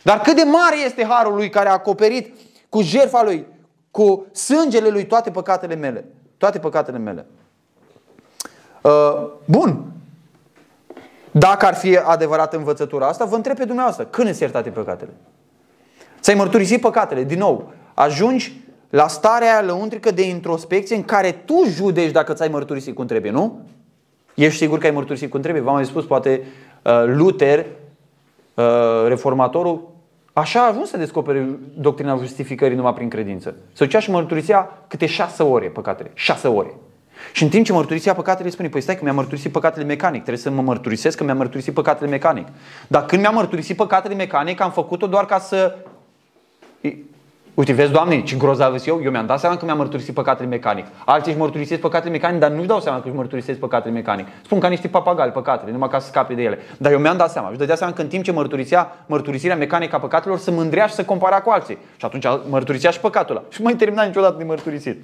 Dar cât de mare este harul lui care a acoperit cu jertfa lui, cu sângele lui toate păcatele mele. Toate păcatele mele. Uh, bun. Dacă ar fi adevărată învățătura asta, vă întreb pe dumneavoastră, când îți iertate păcatele? Ți-ai mărturisit păcatele, din nou. Ajungi la starea lăuntrică de introspecție în care tu judeci dacă ți-ai mărturisit cum trebuie, nu? Ești sigur că ai mărturisit cum trebuie? V-am mai spus, poate uh, Luther, uh, reformatorul, așa a ajuns să descopere doctrina justificării numai prin credință. Să ducea și mărturisea câte șase ore păcatele. Șase ore. Și în timp ce mărturisea păcatele, spune, păi stai că mi-a mărturisit păcatele mecanic, trebuie să mă mărturisesc că mi-a mărturisit păcatele mecanic. Dar când mi-a mărturisit păcatele mecanic, am făcut-o doar ca să Uite, vezi, Doamne, ce grozav eu, eu mi-am dat seama că mi-am mărturisit păcatele mecanic. Alții își mărturisesc păcatele mecanic, dar nu-și dau seama că își mărturisesc păcatele mecanic. Spun ca niște papagali păcatele, numai ca să scape de ele. Dar eu mi-am dat seama. Și dădea seama că în timp ce mărturisea mărturisirea mecanică a păcatelor, să mândrea și să compara cu alții. Și atunci mărturisea și păcatul ăla. Și mai termina niciodată de mărturisit.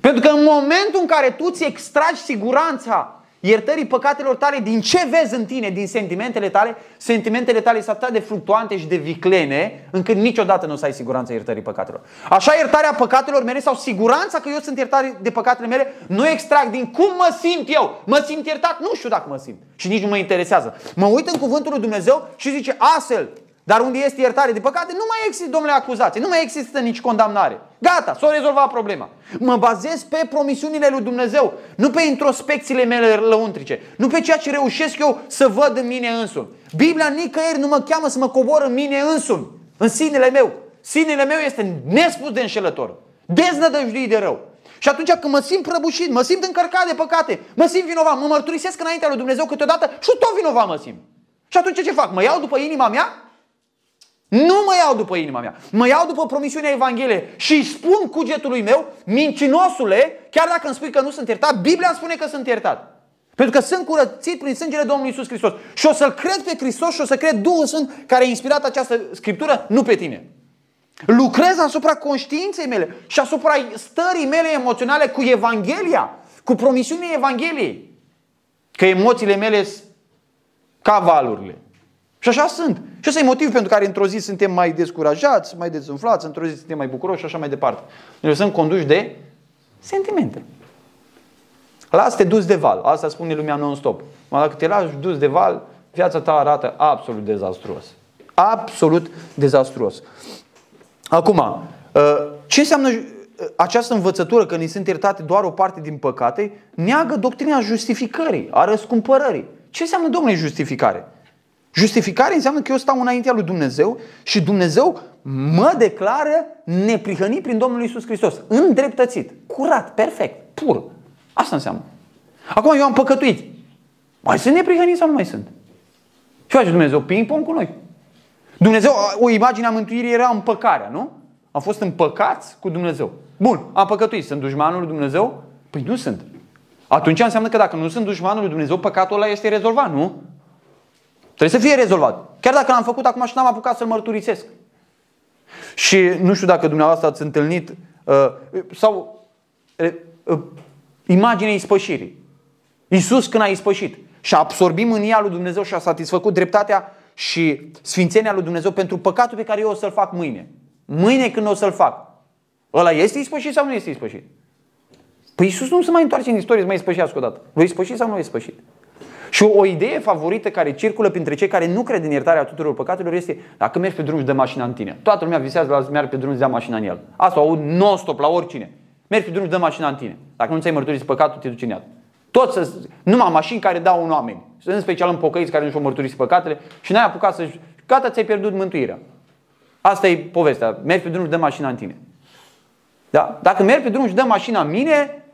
Pentru că în momentul în care tu ți extragi siguranța iertării păcatelor tale, din ce vezi în tine, din sentimentele tale, sentimentele tale sunt atât de fluctuante și de viclene, încât niciodată nu o să ai siguranța iertării păcatelor. Așa iertarea păcatelor mele sau siguranța că eu sunt iertat de păcatele mele, nu extrag din cum mă simt eu. Mă simt iertat? Nu știu dacă mă simt. Și nici nu mă interesează. Mă uit în cuvântul lui Dumnezeu și zice astfel, dar unde este iertare de păcate, nu mai există, domnule, acuzație, nu mai există nici condamnare. Gata, s-a rezolvat problema. Mă bazez pe promisiunile lui Dumnezeu, nu pe introspecțiile mele lăuntrice, nu pe ceea ce reușesc eu să văd în mine însumi. Biblia nicăieri nu mă cheamă să mă cobor în mine însumi, în sinele meu. Sinele meu este nespus de înșelător, deznădăjduit de rău. Și atunci când mă simt prăbușit, mă simt încărcat de păcate, mă simt vinovat, mă mărturisesc înaintea lui Dumnezeu câteodată și tot vinovat mă simt. Și atunci ce fac? Mă iau după inima mea nu mă iau după inima mea, mă iau după promisiunea Evangheliei și îi spun cugetului meu, mincinosule, chiar dacă îmi spui că nu sunt iertat, Biblia îmi spune că sunt iertat. Pentru că sunt curățit prin sângele Domnului Isus Hristos. Și o să-L cred pe Hristos și o să cred Duhul Sfânt care a inspirat această scriptură, nu pe tine. Lucrez asupra conștiinței mele și asupra stării mele emoționale cu Evanghelia, cu promisiunea Evangheliei. Că emoțiile mele sunt ca valurile. Și așa sunt. Și ăsta e motiv pentru care într-o zi suntem mai descurajați, mai dezumflați, într-o zi suntem mai bucuroși și așa mai departe. Noi sunt conduși de sentimente. Lasă te dus de val. Asta spune lumea non-stop. Mă, dacă te lași dus de val, viața ta arată absolut dezastruos. Absolut dezastruos. Acum, uh, ce înseamnă uh, această învățătură că ni sunt iertate doar o parte din păcate? Neagă doctrina justificării, a răscumpărării. Ce înseamnă, domnule, justificare? Justificare înseamnă că eu stau înaintea lui Dumnezeu și Dumnezeu mă declară neprihănit prin Domnul Isus Hristos. Îndreptățit, curat, perfect, pur. Asta înseamnă. Acum eu am păcătuit. Mai sunt neprihănit sau nu mai sunt? Ce face Dumnezeu? Ping-pong cu noi. Dumnezeu, o imagine a mântuirii era împăcarea, nu? Am fost împăcați cu Dumnezeu. Bun, am păcătuit. Sunt dușmanul lui Dumnezeu? Păi nu sunt. Atunci înseamnă că dacă nu sunt dușmanul lui Dumnezeu, păcatul ăla este rezolvat, nu? Trebuie să fie rezolvat. Chiar dacă l-am făcut acum și n-am apucat să-l mărturisesc. Și nu știu dacă dumneavoastră ați întâlnit uh, sau uh, uh, imaginea ispășirii. Iisus când a ispășit și a absorbit mânia lui Dumnezeu și a satisfăcut dreptatea și sfințenia lui Dumnezeu pentru păcatul pe care eu o să-l fac mâine. Mâine când o să-l fac. Ăla este ispășit sau nu este ispășit? Păi Iisus nu se mai întoarce în istorie să mai ispășească odată. L-a ispășit sau nu l-a ispășit? Și o idee favorită care circulă printre cei care nu cred în iertarea tuturor păcatelor este dacă mergi pe drum și dă mașina în tine. Toată lumea visează la să meargă pe drum și dea mașina în el. Asta o non-stop la oricine. Mergi pe drum și dă mașina în tine. Dacă nu ți-ai mărturisit păcatul, te duci în iad. Tot să, numai mașini care dau un oameni. În special în pocăiți care nu și-au mărturisit păcatele și n-ai apucat să Gata, ți-ai pierdut mântuirea. Asta e povestea. Mergi pe drum și dă mașina în tine. Da? Dacă mergi pe drum și dă mașina în mine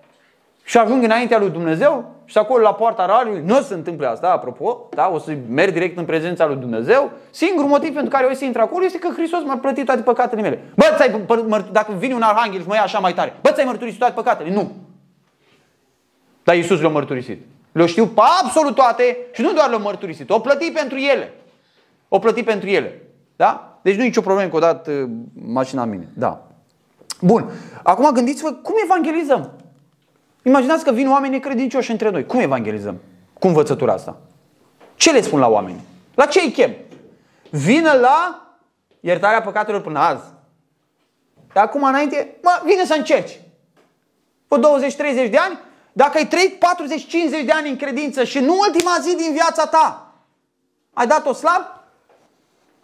și ajung înaintea lui Dumnezeu, și acolo la poarta raiului nu se întâmplă asta, apropo, da? o să merg direct în prezența lui Dumnezeu. Singurul motiv pentru care o să intru acolo este că Hristos m-a plătit toate păcatele mele. Bă, ți-ai, dacă vine un arhanghel și mă ia așa mai tare, bă, ți-ai mărturisit toate păcatele? Nu. Dar Iisus le-a mărturisit. Le-o știu pe absolut toate și nu doar le-a mărturisit, o plătit pentru ele. O plătit pentru ele. Da? Deci nu e nicio problemă că o dat uh, mașina în mine. Da. Bun. Acum gândiți-vă cum evangelizăm. Imaginați că vin oameni necredincioși între noi. Cum evangelizăm? Cu învățătura asta. Ce le spun la oameni? La ce îi chem? Vină la iertarea păcatelor până azi. De acum înainte, mă, vine să încerci. Pe 20-30 de ani, dacă ai trăit 40-50 de ani în credință și nu ultima zi din viața ta, ai dat-o slab,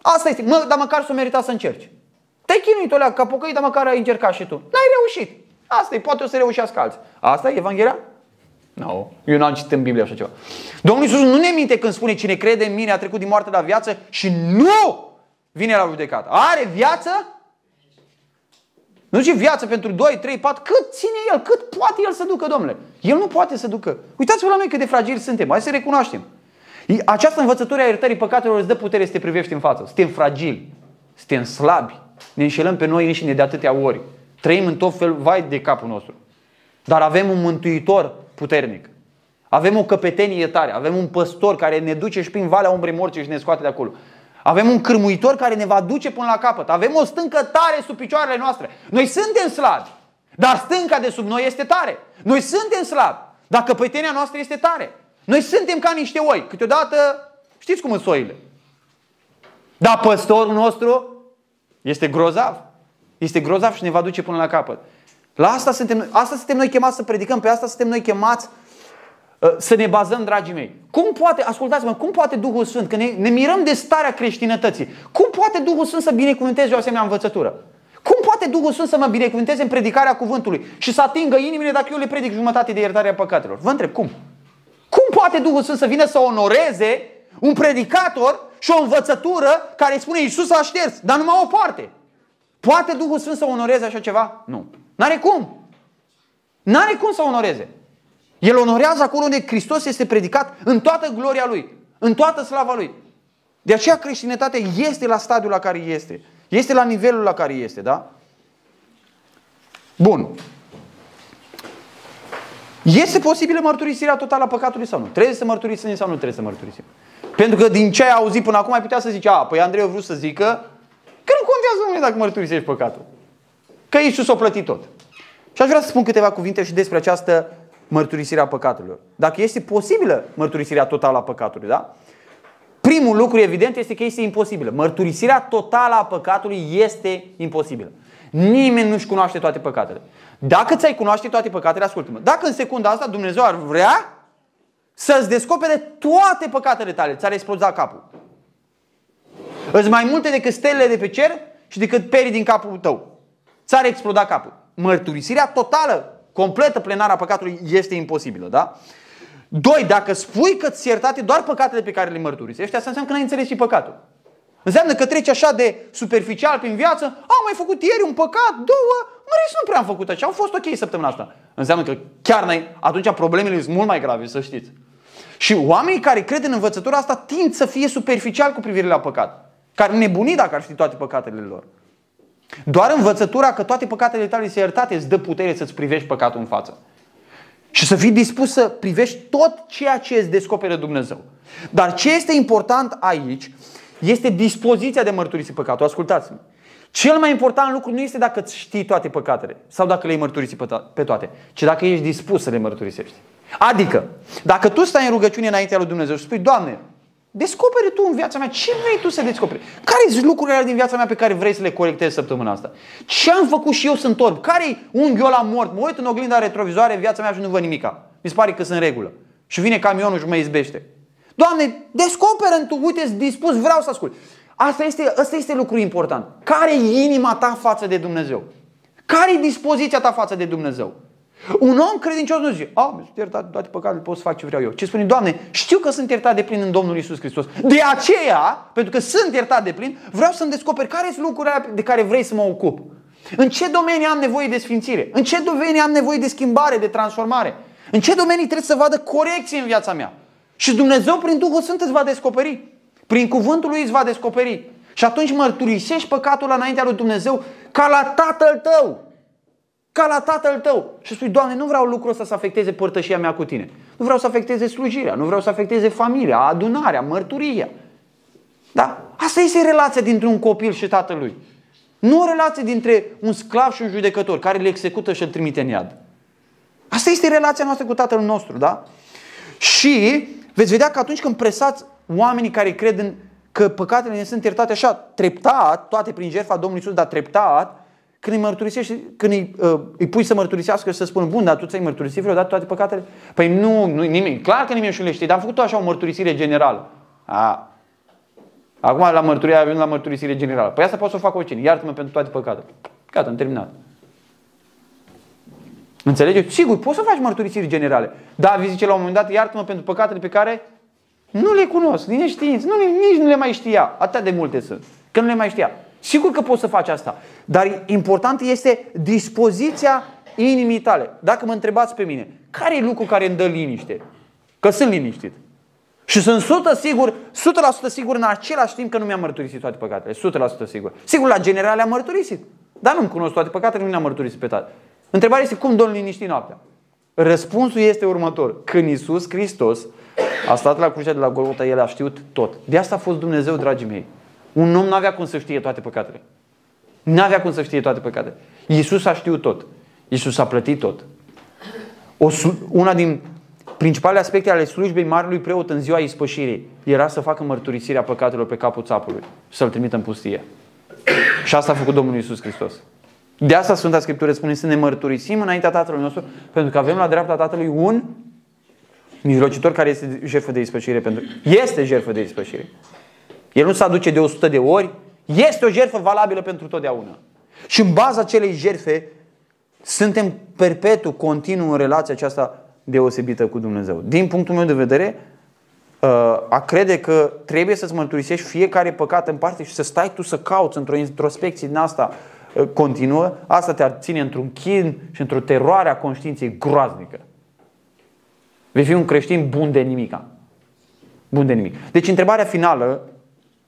asta este. Mă, dar măcar să o merita să încerci. Te-ai chinuit, olea, ca pocăit, dar măcar ai încercat și tu. N-ai reușit. Asta e, poate o să reușească alții. Asta e Evanghelia? Nu, no, eu n-am citit în Biblie așa ceva. Domnul Iisus nu ne minte când spune cine crede în mine a trecut din moarte la viață și nu vine la judecată. Are viață? Nu zice viață pentru 2, 3, 4, cât ține el, cât poate el să ducă, domnule. El nu poate să ducă. Uitați-vă la noi cât de fragili suntem, hai să recunoaștem. Această învățătură a iertării păcatelor îți dă putere să te privești în față. Suntem fragili, suntem slabi, ne înșelăm pe noi înșine de atâtea ori. Trăim în tot fel, vai de capul nostru. Dar avem un mântuitor puternic. Avem o căpetenie tare, avem un păstor care ne duce și prin valea umbrei morții și ne scoate de acolo. Avem un cârmuitor care ne va duce până la capăt. Avem o stâncă tare sub picioarele noastre. Noi suntem slabi, dar stânca de sub noi este tare. Noi suntem slabi, dar căpetenia noastră este tare. Noi suntem ca niște oi. Câteodată, știți cum sunt soile. Dar păstorul nostru este grozav. Este grozav și ne va duce până la capăt. La asta suntem, asta suntem noi chemați să predicăm, pe asta suntem noi chemați uh, să ne bazăm, dragii mei. Cum poate, ascultați-mă, cum poate Duhul Sfânt, că ne, ne mirăm de starea creștinătății, cum poate Duhul Sfânt să binecuvânteze o asemenea învățătură? Cum poate Duhul Sfânt să mă binecuvânteze în predicarea cuvântului și să atingă inimile dacă eu le predic jumătate de iertarea păcatelor? Vă întreb, cum? Cum poate Duhul Sfânt să vină să onoreze un predicator și o învățătură care îi spune Iisus a șters, dar numai o parte? Poate Duhul Sfânt să onoreze așa ceva? Nu. N-are cum. N-are cum să onoreze. El onorează acolo unde Hristos este predicat în toată gloria Lui, în toată slava Lui. De aceea creștinătatea este la stadiul la care este. Este la nivelul la care este, da? Bun. Este posibilă mărturisirea totală a păcatului sau nu? Trebuie să mărturisim sau nu trebuie să mărturisim? Pentru că din ce ai auzit până acum ai putea să zici, a, păi Andrei a vrut să zică că nu contează, domnule, dacă mărturisești păcatul. Că Iisus a plătit tot. Și aș vrea să spun câteva cuvinte și despre această mărturisire a păcatelor. Dacă este posibilă mărturisirea totală a păcatului, da? Primul lucru evident este că este imposibilă. Mărturisirea totală a păcatului este imposibilă. Nimeni nu-și cunoaște toate păcatele. Dacă ți-ai cunoaște toate păcatele, ascultă-mă. Dacă în secunda asta Dumnezeu ar vrea să-ți descopere toate păcatele tale, ți-ar exploza capul. Îți mai multe decât stelele de pe cer și decât perii din capul tău. Ți-ar exploda capul. Mărturisirea totală, completă, plenară a păcatului este imposibilă, da? Doi, dacă spui că ți iertate doar păcatele pe care le mărturisești, asta înseamnă că n-ai înțeles și păcatul. Înseamnă că treci așa de superficial prin viață, am mai făcut ieri un păcat, două, mă nu prea am făcut așa, au fost ok săptămâna asta. Înseamnă că chiar n-ai, atunci problemele sunt mult mai grave, să știți. Și oamenii care cred în învățătura asta tind să fie superficial cu privire la păcat. Care nebuni dacă ar ști toate păcatele lor. Doar învățătura că toate păcatele tale se iertate îți dă putere să-ți privești păcatul în față. Și să fii dispus să privești tot ceea ce îți descoperă Dumnezeu. Dar ce este important aici este dispoziția de mărturisi păcatul. Ascultați-mă. Cel mai important lucru nu este dacă îți știi toate păcatele sau dacă le-ai mărturisi pe toate, ci dacă ești dispus să le mărturisești. Adică, dacă tu stai în rugăciune înaintea lui Dumnezeu și spui, Doamne, descoperi tu în viața mea ce vrei tu să descoperi. Care sunt lucrurile din viața mea pe care vrei să le corectezi săptămâna asta? Ce am făcut și eu sunt orb? Care-i unghiul la mort? Mă uit în oglinda retrovizoare în viața mea și nu văd nimica. Mi se pare că sunt în regulă. Și vine camionul și mă izbește. Doamne, descoperă tu, uite, dispus, vreau să ascult. Asta este, asta este lucru important. Care e inima ta față de Dumnezeu? Care e dispoziția ta față de Dumnezeu? Un om credincios nu zice, a, sunt iertat toate păcatele, pot să fac ce vreau eu. Ce spune, Doamne, știu că sunt iertat de plin în Domnul Isus Hristos. De aceea, pentru că sunt iertat de plin, vreau să-mi descoper care sunt lucrurile de care vrei să mă ocup. În ce domenii am nevoie de sfințire? În ce domenii am nevoie de schimbare, de transformare? În ce domenii trebuie să vadă corecție în viața mea? Și Dumnezeu prin Duhul Sfânt îți va descoperi. Prin cuvântul lui îți va descoperi. Și atunci mărturisești păcatul înaintea lui Dumnezeu ca la Tatăl tău. Ca la Tatăl tău. Și spui, Doamne, nu vreau lucrul ăsta să afecteze părtășia mea cu tine. Nu vreau să afecteze slujirea, nu vreau să afecteze familia, adunarea, mărturia. Da? Asta este relația dintre un copil și tatălui. Nu o relație dintre un sclav și un judecător care le execută și îl trimite în iad. Asta este relația noastră cu tatăl nostru, da? Și veți vedea că atunci când presați oamenii care cred în că păcatele ne sunt iertate așa, treptat, toate prin jertfa Domnului Iisus, dar treptat, când îi mărturisești, când îi, uh, îi pui să mărturisească și să spună, bun, dar tu ți-ai mărturisit vreodată toate păcatele? Păi nu, nu nimeni, clar că nimeni nu le știe, dar am făcut așa o mărturisire generală. A. Acum la mărturie avem la mărturisire generală. Păi asta pot să o fac oricine, iartă-mă pentru toate păcatele. Gata, am terminat. Înțelegeți? Sigur, poți să faci mărturisiri generale. Dar zice la un moment dat, iartă-mă pentru păcatele pe care nu le cunosc, din neștiință, nu, nici nu le mai știa. Atât de multe sunt, că nu le mai știa. Sigur că poți să faci asta, dar important este dispoziția inimii tale. Dacă mă întrebați pe mine, care e lucru care îmi dă liniște? Că sunt liniștit. Și sunt 100 sigur, 100% sigur în același timp că nu mi-am mărturisit toate păcatele. 100% sigur. Sigur, la general le-am mărturisit. Dar nu-mi cunosc toate păcatele, nu le-am mărturisit pe toate. Întrebarea este cum dorm liniștit noaptea? Răspunsul este următor. Când Iisus Hristos a stat la crucea de la Golgota, El a știut tot. De asta a fost Dumnezeu, dragii mei. Un om nu avea cum să știe toate păcatele. Nu avea cum să știe toate păcatele. Iisus a știut tot. Iisus a plătit tot. O, una din principalele aspecte ale slujbei Marelui Preot în ziua ispășirii era să facă mărturisirea păcatelor pe capul țapului și să-l trimită în pustie. Și asta a făcut Domnul Iisus Hristos. De asta Sfânta Scriptură spune să ne mărturisim înaintea Tatălui nostru, pentru că avem la dreapta Tatălui un mijlocitor care este jertfă de ispășire. Pentru... Este jertfă de ispășire. El nu se aduce de 100 de ori, este o jertfă valabilă pentru totdeauna. Și în baza acelei jertfe suntem perpetu, continuu în relația aceasta deosebită cu Dumnezeu. Din punctul meu de vedere, uh, a crede că trebuie să-ți mărturisești fiecare păcat în parte și să stai tu să cauți într-o introspecție din asta uh, continuă, asta te-ar ține într-un chin și într-o teroare a conștiinței groaznică. Vei fi un creștin bun de nimica. Bun de nimic. Deci întrebarea finală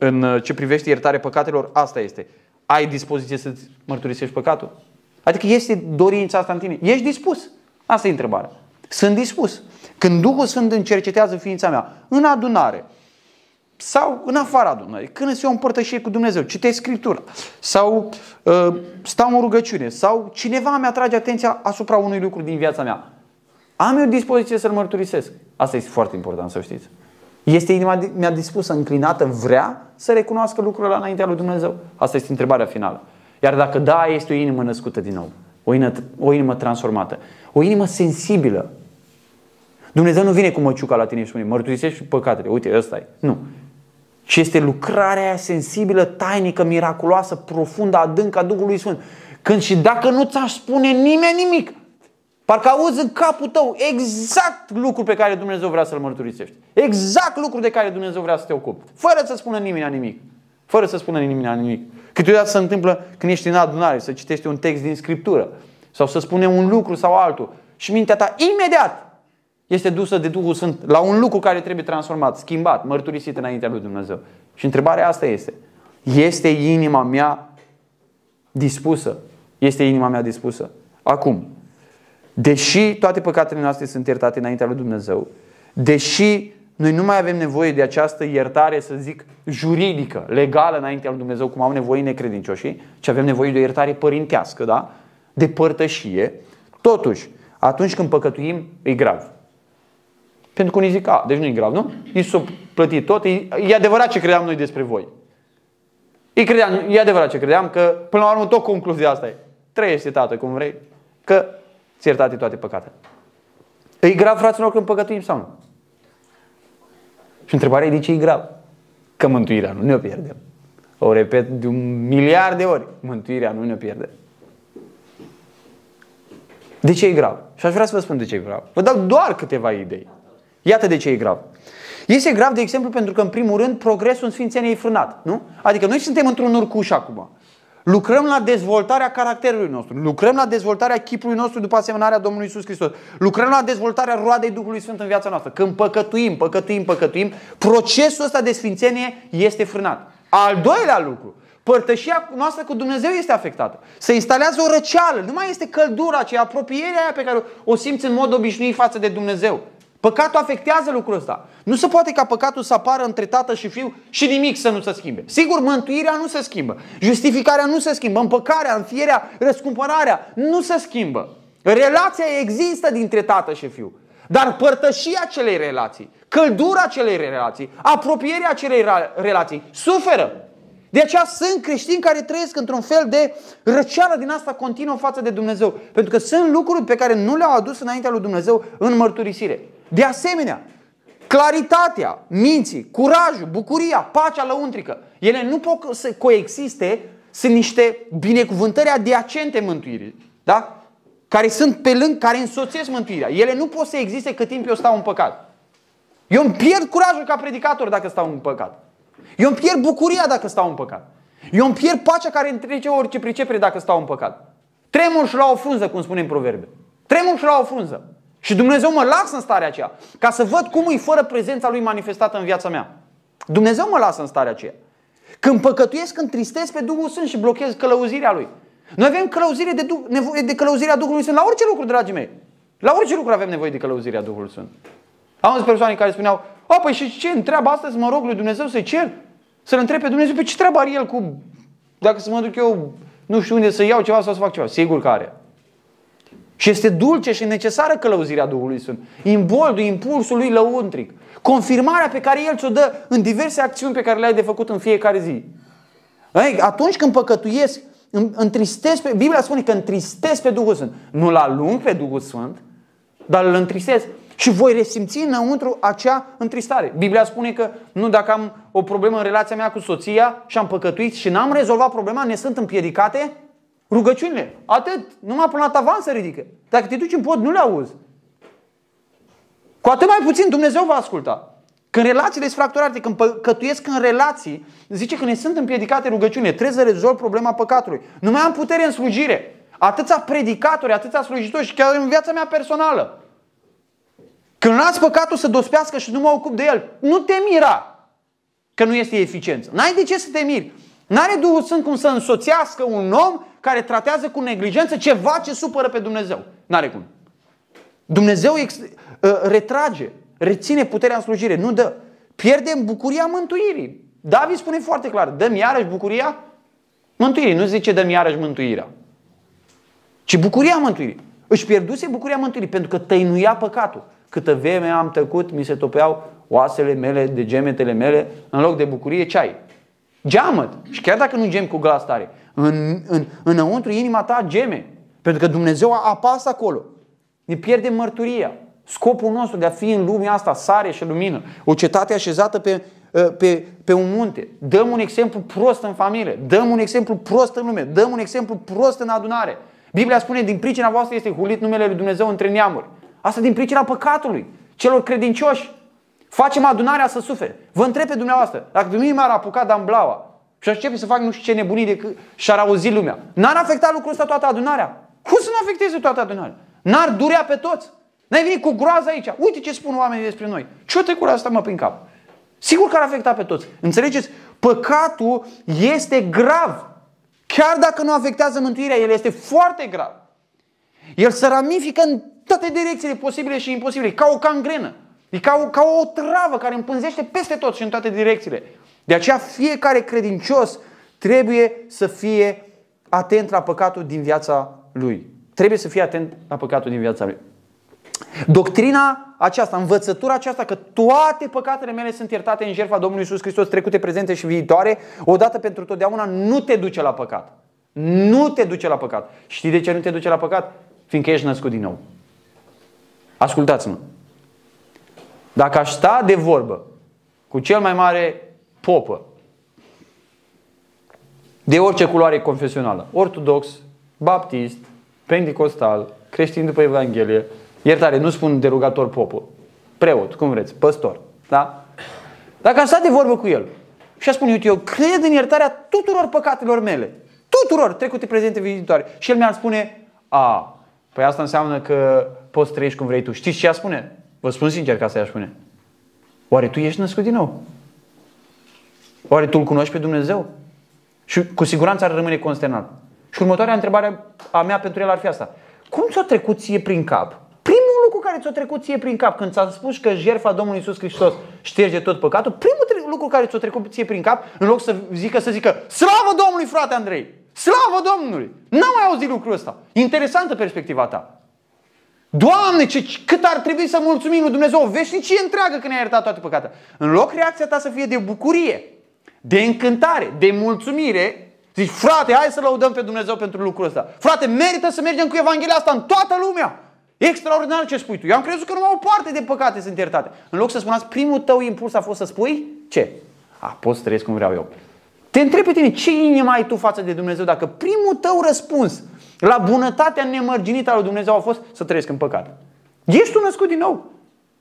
în uh, ce privește iertarea păcatelor, asta este. Ai dispoziție să-ți mărturisești păcatul? Adică este dorința asta în tine? Ești dispus? Asta e întrebarea. Sunt dispus. Când Duhul Sfânt încercetează ființa mea, în adunare, sau în afara adunării, când îți iau o împărtășie cu Dumnezeu, citesc Scriptura, sau uh, stau în rugăciune, sau cineva mi atrage atenția asupra unui lucru din viața mea. Am eu dispoziție să-l mărturisesc. Asta este foarte important să știți. Este inima mea dispusă, înclinată, vrea să recunoască lucrurile înaintea lui Dumnezeu? Asta este întrebarea finală. Iar dacă da, este o inimă născută din nou. O inimă, o inimă transformată. O inimă sensibilă. Dumnezeu nu vine cu măciuca la tine și spune, mărturisești păcatele. Uite, ăsta e. Nu. Și este lucrarea aia sensibilă, tainică, miraculoasă, profundă, adâncă a Duhului Sfânt. Când și dacă nu ți-aș spune nimeni nimic, Parcă auzi în capul tău exact lucrul pe care Dumnezeu vrea să-l mărturisești. Exact lucrul de care Dumnezeu vrea să te ocupi. Fără să spună nimeni nimic. Fără să spună nimeni nimic. Câteodată se întâmplă când ești în adunare să citești un text din Scriptură sau să spune un lucru sau altul și mintea ta imediat este dusă de Duhul Sfânt la un lucru care trebuie transformat, schimbat, mărturisit înaintea lui Dumnezeu. Și întrebarea asta este, este inima mea dispusă? Este inima mea dispusă? Acum, Deși toate păcatele noastre sunt iertate înaintea lui Dumnezeu, deși noi nu mai avem nevoie de această iertare, să zic, juridică, legală înaintea lui Dumnezeu, cum au nevoie necredincioșii, ci avem nevoie de o iertare părintească, da? de părtășie, totuși, atunci când păcătuim, e grav. Pentru că unii zic, a, deci nu e grav, nu? I s-a plătit tot, e, e adevărat ce credeam noi despre voi. E, credeam, e adevărat ce credeam, că până la urmă tot concluzia asta e. Trăiește, tată, cum vrei, că ți iertate toate păcatele. E grav, fraților, când păcătuim sau nu? Și întrebarea e de ce e grav? Că mântuirea nu ne-o pierdem. O repet de un miliard de ori. Mântuirea nu ne-o pierdem. De ce e grav? Și aș vrea să vă spun de ce e grav. Vă dau doar câteva idei. Iată de ce e grav. Este grav, de exemplu, pentru că, în primul rând, progresul în Sfințenie e frânat. Nu? Adică noi suntem într-un urcuș acum. Lucrăm la dezvoltarea caracterului nostru. Lucrăm la dezvoltarea chipului nostru după asemănarea Domnului Isus Hristos. Lucrăm la dezvoltarea roadei Duhului Sfânt în viața noastră. Când păcătuim, păcătuim, păcătuim, procesul ăsta de sfințenie este frânat. Al doilea lucru, părtășia noastră cu Dumnezeu este afectată. Se instalează o răceală, nu mai este căldura aceea, apropierea aia pe care o simți în mod obișnuit față de Dumnezeu. Păcatul afectează lucrul ăsta. Nu se poate ca păcatul să apară între tată și fiu și nimic să nu se schimbe. Sigur, mântuirea nu se schimbă. Justificarea nu se schimbă. Împăcarea, înfierea, răscumpărarea nu se schimbă. Relația există dintre tată și fiu. Dar părtășia acelei relații, căldura acelei relații, apropierea acelei relații suferă. De aceea sunt creștini care trăiesc într-un fel de răceală din asta continuă față de Dumnezeu. Pentru că sunt lucruri pe care nu le-au adus înaintea lui Dumnezeu în mărturisire. De asemenea, claritatea minții, curajul, bucuria, pacea lăuntrică, ele nu pot să coexiste, sunt niște binecuvântări adiacente mântuirii, da? care sunt pe lângă, care însoțesc mântuirea. Ele nu pot să existe cât timp eu stau în păcat. Eu îmi pierd curajul ca predicator dacă stau în păcat. Eu îmi pierd bucuria dacă stau în păcat. Eu îmi pierd pacea care întrece orice pricepere dacă stau în păcat. Tremur și la o frunză, cum spunem proverbe. Tremur și la o frunză. Și Dumnezeu mă lasă în starea aceea, ca să văd cum e fără prezența Lui manifestată în viața mea. Dumnezeu mă lasă în starea aceea. Când păcătuiesc, întristez pe Duhul Sfânt și blochez călăuzirea Lui. Noi avem călăuzire de, nevoie de călăuzirea Duhului Sfânt la orice lucru, dragii mei. La orice lucru avem nevoie de călăuzirea Duhului Sfânt. Am văzut persoane care spuneau, o, păi și ce întreabă astăzi mă rog lui Dumnezeu să-i cer? Să-L întreb pe Dumnezeu, pe ce treabă are El cu, dacă să mă duc eu, nu știu unde să iau ceva sau să fac ceva. Sigur că are. Și este dulce și necesară călăuzirea Duhului Sfânt. Imboldul, impulsul lui lăuntric. Confirmarea pe care El ți-o dă în diverse acțiuni pe care le-ai de făcut în fiecare zi. Atunci când păcătuiesc, întristez pe... Biblia spune că întristez pe Duhul Sfânt. Nu-l alung pe Duhul Sfânt, dar îl întristez. Și voi resimți înăuntru acea întristare. Biblia spune că nu dacă am o problemă în relația mea cu soția și am păcătuit și n-am rezolvat problema, ne sunt împiedicate Rugăciunile. Atât. Numai până la tavan se ridică. Dacă te duci în pod, nu le auzi. Cu atât mai puțin Dumnezeu va asculta. Când relațiile sunt fracturate, când păcătuiesc în relații, zice că ne sunt împiedicate rugăciune, trebuie să rezolv problema păcatului. Nu mai am putere în slujire. Atâția predicatori, atâția slujitori și chiar în viața mea personală. Când las păcatul să dospească și nu mă ocup de el, nu te mira că nu este eficiență. N-ai de ce să te miri. N-are Duhul Sfânt cum să însoțească un om care tratează cu neglijență ceva ce supără pe Dumnezeu. N-are cum. Dumnezeu ex- ă, retrage, reține puterea în slujire, nu dă. pierdem bucuria mântuirii. David spune foarte clar, dăm iarăși bucuria mântuirii. Nu zice dăm iarăși mântuirea, ci bucuria mântuirii. Își pierduse bucuria mântuirii pentru că tăinuia păcatul. Câtă vreme am tăcut, mi se topeau oasele mele, de gemetele mele, în loc de bucurie, ce ai? Geamăt. Și chiar dacă nu gem cu glas tare, în, în, înăuntru inima ta geme. Pentru că Dumnezeu apasă acolo. Ne pierdem mărturia. Scopul nostru de a fi în lumea asta, sare și lumină. O cetate așezată pe, ă, pe, pe un munte. Dăm un exemplu prost în familie. Dăm un exemplu prost în lume. Dăm un exemplu prost în adunare. Biblia spune, din pricina voastră este hulit numele lui Dumnezeu între neamuri. Asta din pricina păcatului. Celor credincioși. Facem adunarea să sufere. Vă întreb pe dumneavoastră, dacă pe mine m-ar apuca Dan Blaua și aș începe să fac nu știu ce nebunii de și-ar auzi lumea, n-ar afecta lucrul ăsta toată adunarea? Cum să nu afecteze toată adunarea? N-ar durea pe toți? N-ai venit cu groază aici. Uite ce spun oamenii despre noi. Ce-o trecut asta mă prin cap? Sigur că ar afecta pe toți. Înțelegeți? Păcatul este grav. Chiar dacă nu afectează mântuirea, el este foarte grav. El se ramifică în toate direcțiile posibile și imposibile, ca o cangrenă. E ca o, ca o travă care împânzește peste tot și în toate direcțiile. De aceea fiecare credincios trebuie să fie atent la păcatul din viața lui. Trebuie să fie atent la păcatul din viața lui. Doctrina aceasta, învățătura aceasta că toate păcatele mele sunt iertate în jertfa Domnului Isus Hristos, trecute, prezente și viitoare, odată pentru totdeauna, nu te duce la păcat. Nu te duce la păcat. Știi de ce nu te duce la păcat? Fiindcă ești născut din nou. Ascultați-mă. Dacă aș sta de vorbă cu cel mai mare popă de orice culoare confesională, ortodox, baptist, pentecostal, creștin după Evanghelie, iertare, nu spun derugator popă, preot, cum vreți, păstor, da? Dacă aș sta de vorbă cu el și aș spune, uite, eu cred în iertarea tuturor păcatelor mele, tuturor, trecute, prezente, viitoare, și el mi-ar spune, a, păi asta înseamnă că poți trăiești cum vrei tu. Știți ce a spune? Vă spun sincer ca să-i spune. Oare tu ești născut din nou? Oare tu îl cunoști pe Dumnezeu? Și cu siguranță ar rămâne consternat. Și următoarea întrebare a mea pentru el ar fi asta. Cum ți-a trecut ție prin cap? Primul lucru care ți-a trecut ție prin cap când ți-a spus că jertfa Domnului Isus Hristos șterge tot păcatul, primul lucru care ți-a trecut ție prin cap, în loc să zică, să zică, slavă Domnului, frate Andrei! Slavă Domnului! N-am mai auzit lucrul ăsta. Interesantă perspectiva ta. Doamne, ce, cât ar trebui să mulțumim lui Dumnezeu, o veșnicie întreagă că ne-a iertat toate păcatele. În loc reacția ta să fie de bucurie, de încântare, de mulțumire, zici, frate, hai să lăudăm pe Dumnezeu pentru lucrul ăsta. Frate, merită să mergem cu Evanghelia asta în toată lumea. E extraordinar ce spui tu. Eu am crezut că numai o parte de păcate sunt iertate. În loc să spuneți, primul tău impuls a fost să spui ce? A, pot să trăiesc cum vreau eu. Te întreb pe tine, ce inimă ai tu față de Dumnezeu dacă primul tău răspuns la bunătatea nemărginită a lui Dumnezeu a fost să trăiesc în păcat. Ești tu născut din nou.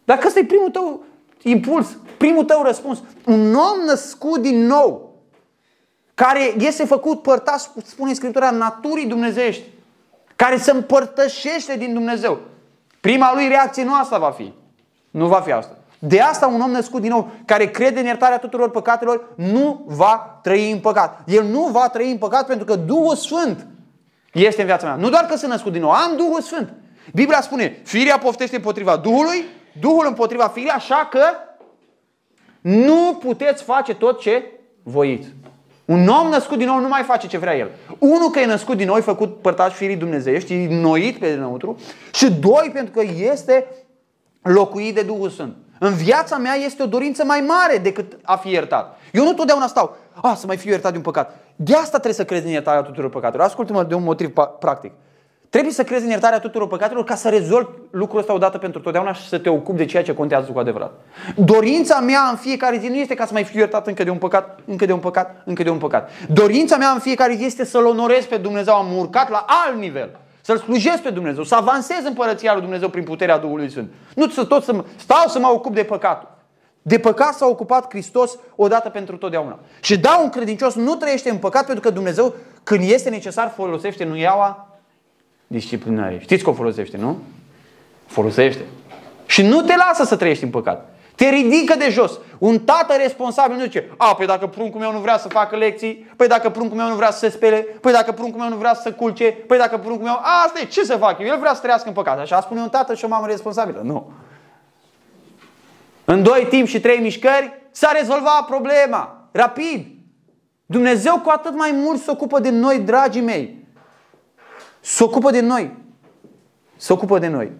Dacă ăsta e primul tău impuls, primul tău răspuns, un om născut din nou, care este făcut părtaș, spune Scriptura, naturii dumnezeiești, care se împărtășește din Dumnezeu. Prima lui reacție nu asta va fi. Nu va fi asta. De asta un om născut din nou, care crede în iertarea tuturor păcatelor, nu va trăi în păcat. El nu va trăi în păcat pentru că Duhul Sfânt este în viața mea. Nu doar că sunt născut din nou, am Duhul Sfânt. Biblia spune, firea poftește împotriva Duhului, Duhul împotriva firii, așa că nu puteți face tot ce voiți. Un om născut din nou nu mai face ce vrea el. Unul că e născut din nou, e făcut părtaș firii dumnezeiești, e noit pe dinăuntru. Și doi, pentru că este locuit de Duhul Sfânt. În viața mea este o dorință mai mare decât a fi iertat. Eu nu totdeauna stau, a, să mai fiu iertat de un păcat. De asta trebuie să crezi în iertarea tuturor păcatelor. Ascultă-mă de un motiv practic. Trebuie să crezi în iertarea tuturor păcatelor ca să rezolvi lucrul ăsta odată pentru totdeauna și să te ocupi de ceea ce contează cu adevărat. Dorința mea în fiecare zi nu este ca să mai fiu iertat încă de un păcat, încă de un păcat, încă de un păcat. Dorința mea în fiecare zi este să-L onorez pe Dumnezeu. Am urcat la alt nivel. Să-L slujesc pe Dumnezeu, să avansez împărăția lui Dumnezeu prin puterea Duhului Sfânt. Nu să tot să mă, stau să mă ocup de păcatul. De păcat s-a ocupat Hristos odată pentru totdeauna. Și da, un credincios nu trăiește în păcat pentru că Dumnezeu, când este necesar, folosește nuiaua disciplinare. Știți că o folosește, nu? Folosește. Și nu te lasă să trăiești în păcat. Te ridică de jos. Un tată responsabil nu zice, a, păi dacă pruncul meu nu vrea să facă lecții, păi dacă pruncul meu nu vrea să se spele, păi dacă pruncul meu nu vrea să se culce, păi dacă pruncul meu, a, asta e, ce să fac eu? El vrea să trăiască în păcat. Așa spune un tată și o mamă responsabilă. Nu. În doi timp și trei mișcări, s-a rezolvat problema. Rapid. Dumnezeu cu atât mai mult se ocupă de noi, dragii mei. Se ocupă de noi. Se ocupă de noi.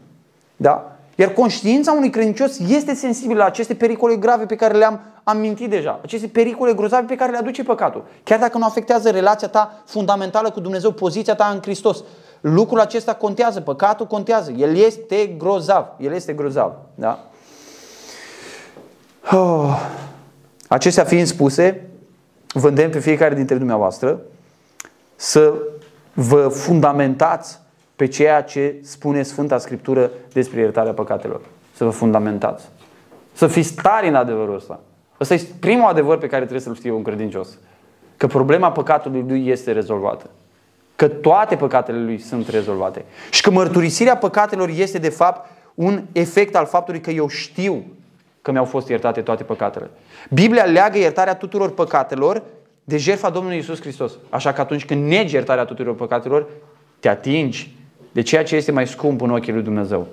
Da? Iar conștiința unui credincios este sensibilă la aceste pericole grave pe care le-am amintit deja. Aceste pericole grozave pe care le aduce păcatul. Chiar dacă nu afectează relația ta fundamentală cu Dumnezeu, poziția ta în Hristos. Lucrul acesta contează, păcatul contează. El este grozav. El este grozav. Da? Oh. Acestea fiind spuse, vă îndemn pe fiecare dintre dumneavoastră să vă fundamentați pe ceea ce spune Sfânta Scriptură despre iertarea păcatelor. Să vă fundamentați. Să fiți tari în adevărul ăsta. Ăsta este primul adevăr pe care trebuie să-l știe un credincios. Că problema păcatului lui este rezolvată. Că toate păcatele lui sunt rezolvate. Și că mărturisirea păcatelor este de fapt un efect al faptului că eu știu că mi-au fost iertate toate păcatele. Biblia leagă iertarea tuturor păcatelor de jertfa Domnului Isus Hristos. Așa că atunci când negi iertarea tuturor păcatelor, te atingi de ceea ce este mai scump în ochii lui Dumnezeu.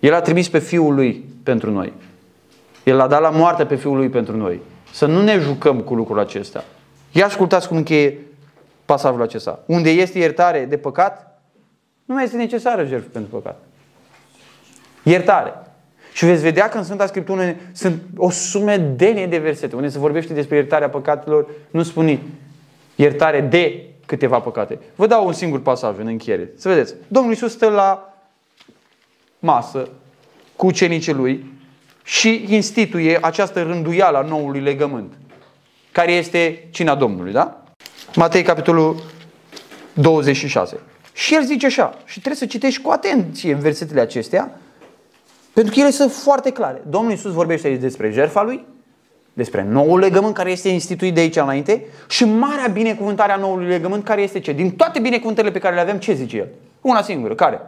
El a trimis pe Fiul Lui pentru noi. El a dat la moarte pe Fiul Lui pentru noi. Să nu ne jucăm cu lucrul acesta. Ia ascultați cum încheie pasajul acesta. Unde este iertare de păcat, nu mai este necesară jertfă pentru păcat. Iertare. Și veți vedea că în Sfânta Scriptură sunt o sumedenie de versete unde se vorbește despre iertarea păcatelor, nu spune iertare de câteva păcate. Vă dau un singur pasaj în încheiere. Să vedeți. Domnul Iisus stă la masă cu ucenicii lui și instituie această rânduială a noului legământ, care este cina Domnului, da? Matei, capitolul 26. Și el zice așa, și trebuie să citești cu atenție în versetele acestea, pentru că ele sunt foarte clare. Domnul Iisus vorbește aici despre jertfa lui, despre noul legământ care este instituit de aici înainte și marea binecuvântare a noului legământ care este ce? Din toate binecuvântările pe care le avem, ce zice el? Una singură. Care?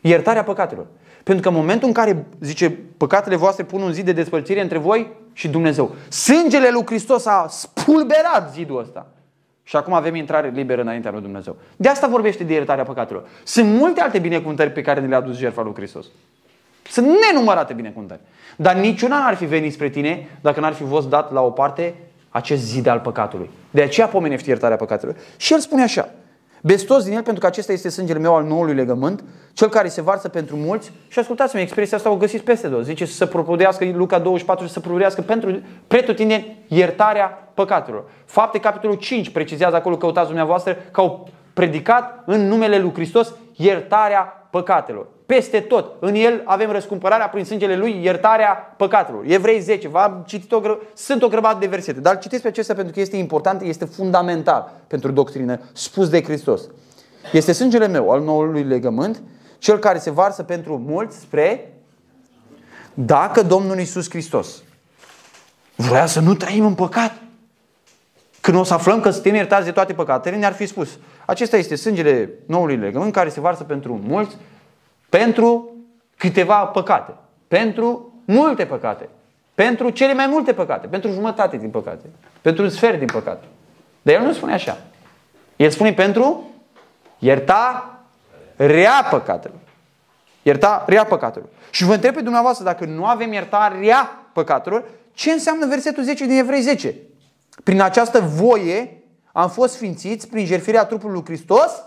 Iertarea păcatelor. Pentru că în momentul în care, zice, păcatele voastre pun un zid de despărțire între voi și Dumnezeu. Sângele lui Hristos a spulberat zidul ăsta. Și acum avem intrare liberă înaintea lui Dumnezeu. De asta vorbește de iertarea păcatelor. Sunt multe alte binecuvântări pe care ne le-a adus jertfa lui Hristos. Sunt nenumărate binecuvântări. Dar niciuna n-ar fi venit spre tine dacă n-ar fi fost dat la o parte acest zid al păcatului. De aceea pomenește iertarea păcatelor. Și el spune așa, Bestos din el pentru că acesta este sângele meu al noului legământ, cel care se varsă pentru mulți. Și ascultați-mă, expresia asta o găsiți peste două. Zice să propodească Luca 24 să propodească pentru pretutine iertarea păcatelor. Fapte, capitolul 5, precizează acolo, căutați dumneavoastră, că au predicat în numele lui Hristos iertarea păcatelor. Peste tot. În el avem răscumpărarea prin sângele lui, iertarea păcatelor. Evrei 10, v-am citit o gră... sunt o grămadă de versete, dar citiți pe acestea pentru că este important, este fundamental pentru doctrină, spus de Hristos. Este sângele meu al noului legământ, cel care se varsă pentru mulți spre dacă Domnul Iisus Hristos vrea să nu trăim în păcat, când o să aflăm că suntem iertați de toate păcatele, ne-ar fi spus, acesta este sângele noului legământ care se varsă pentru mulți pentru câteva păcate, pentru multe păcate, pentru cele mai multe păcate, pentru jumătate din păcate, pentru un sfert din păcate. Dar el nu spune așa. El spune pentru ierta rea păcatelor. Ierta rea păcatelor. Și vă întreb pe dumneavoastră, dacă nu avem iertarea păcatelor, ce înseamnă versetul 10 din Evrei 10? Prin această voie am fost sfințiți prin jertfirea trupului lui Hristos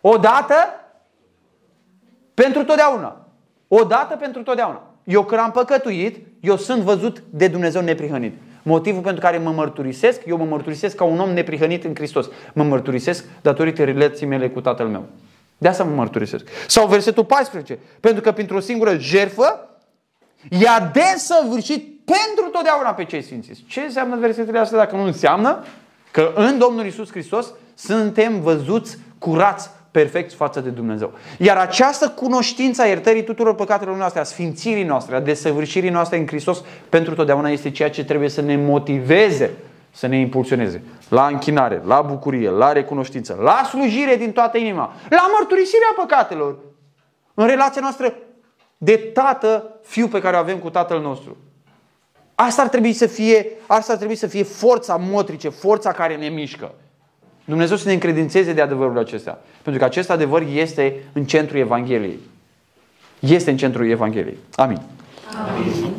odată pentru totdeauna. Odată pentru totdeauna. Eu când am păcătuit, eu sunt văzut de Dumnezeu neprihănit. Motivul pentru care mă mărturisesc, eu mă mărturisesc ca un om neprihănit în Hristos. Mă mărturisesc datorită relației mele cu Tatăl meu. De asta mă mărturisesc. Sau versetul 14. Pentru că printr-o singură jerfă i-a desăvârșit pentru totdeauna pe cei sfințiți. Ce înseamnă versetele astea dacă nu înseamnă că în Domnul Isus Hristos suntem văzuți curați perfect față de Dumnezeu. Iar această cunoștință a iertării tuturor păcatelor noastre, a sfințirii noastre, a desăvârșirii noastre în Hristos, pentru totdeauna este ceea ce trebuie să ne motiveze, să ne impulsioneze la închinare, la bucurie, la recunoștință, la slujire din toată inima, la mărturisirea păcatelor, în relația noastră de tată, fiu pe care o avem cu tatăl nostru. Asta ar trebui să fie, asta ar trebui să fie forța motrice, forța care ne mișcă. Dumnezeu să ne încredințeze de adevărul acesta. Pentru că acest adevăr este în centrul Evangheliei. Este în centrul Evangheliei. Amin. Amin.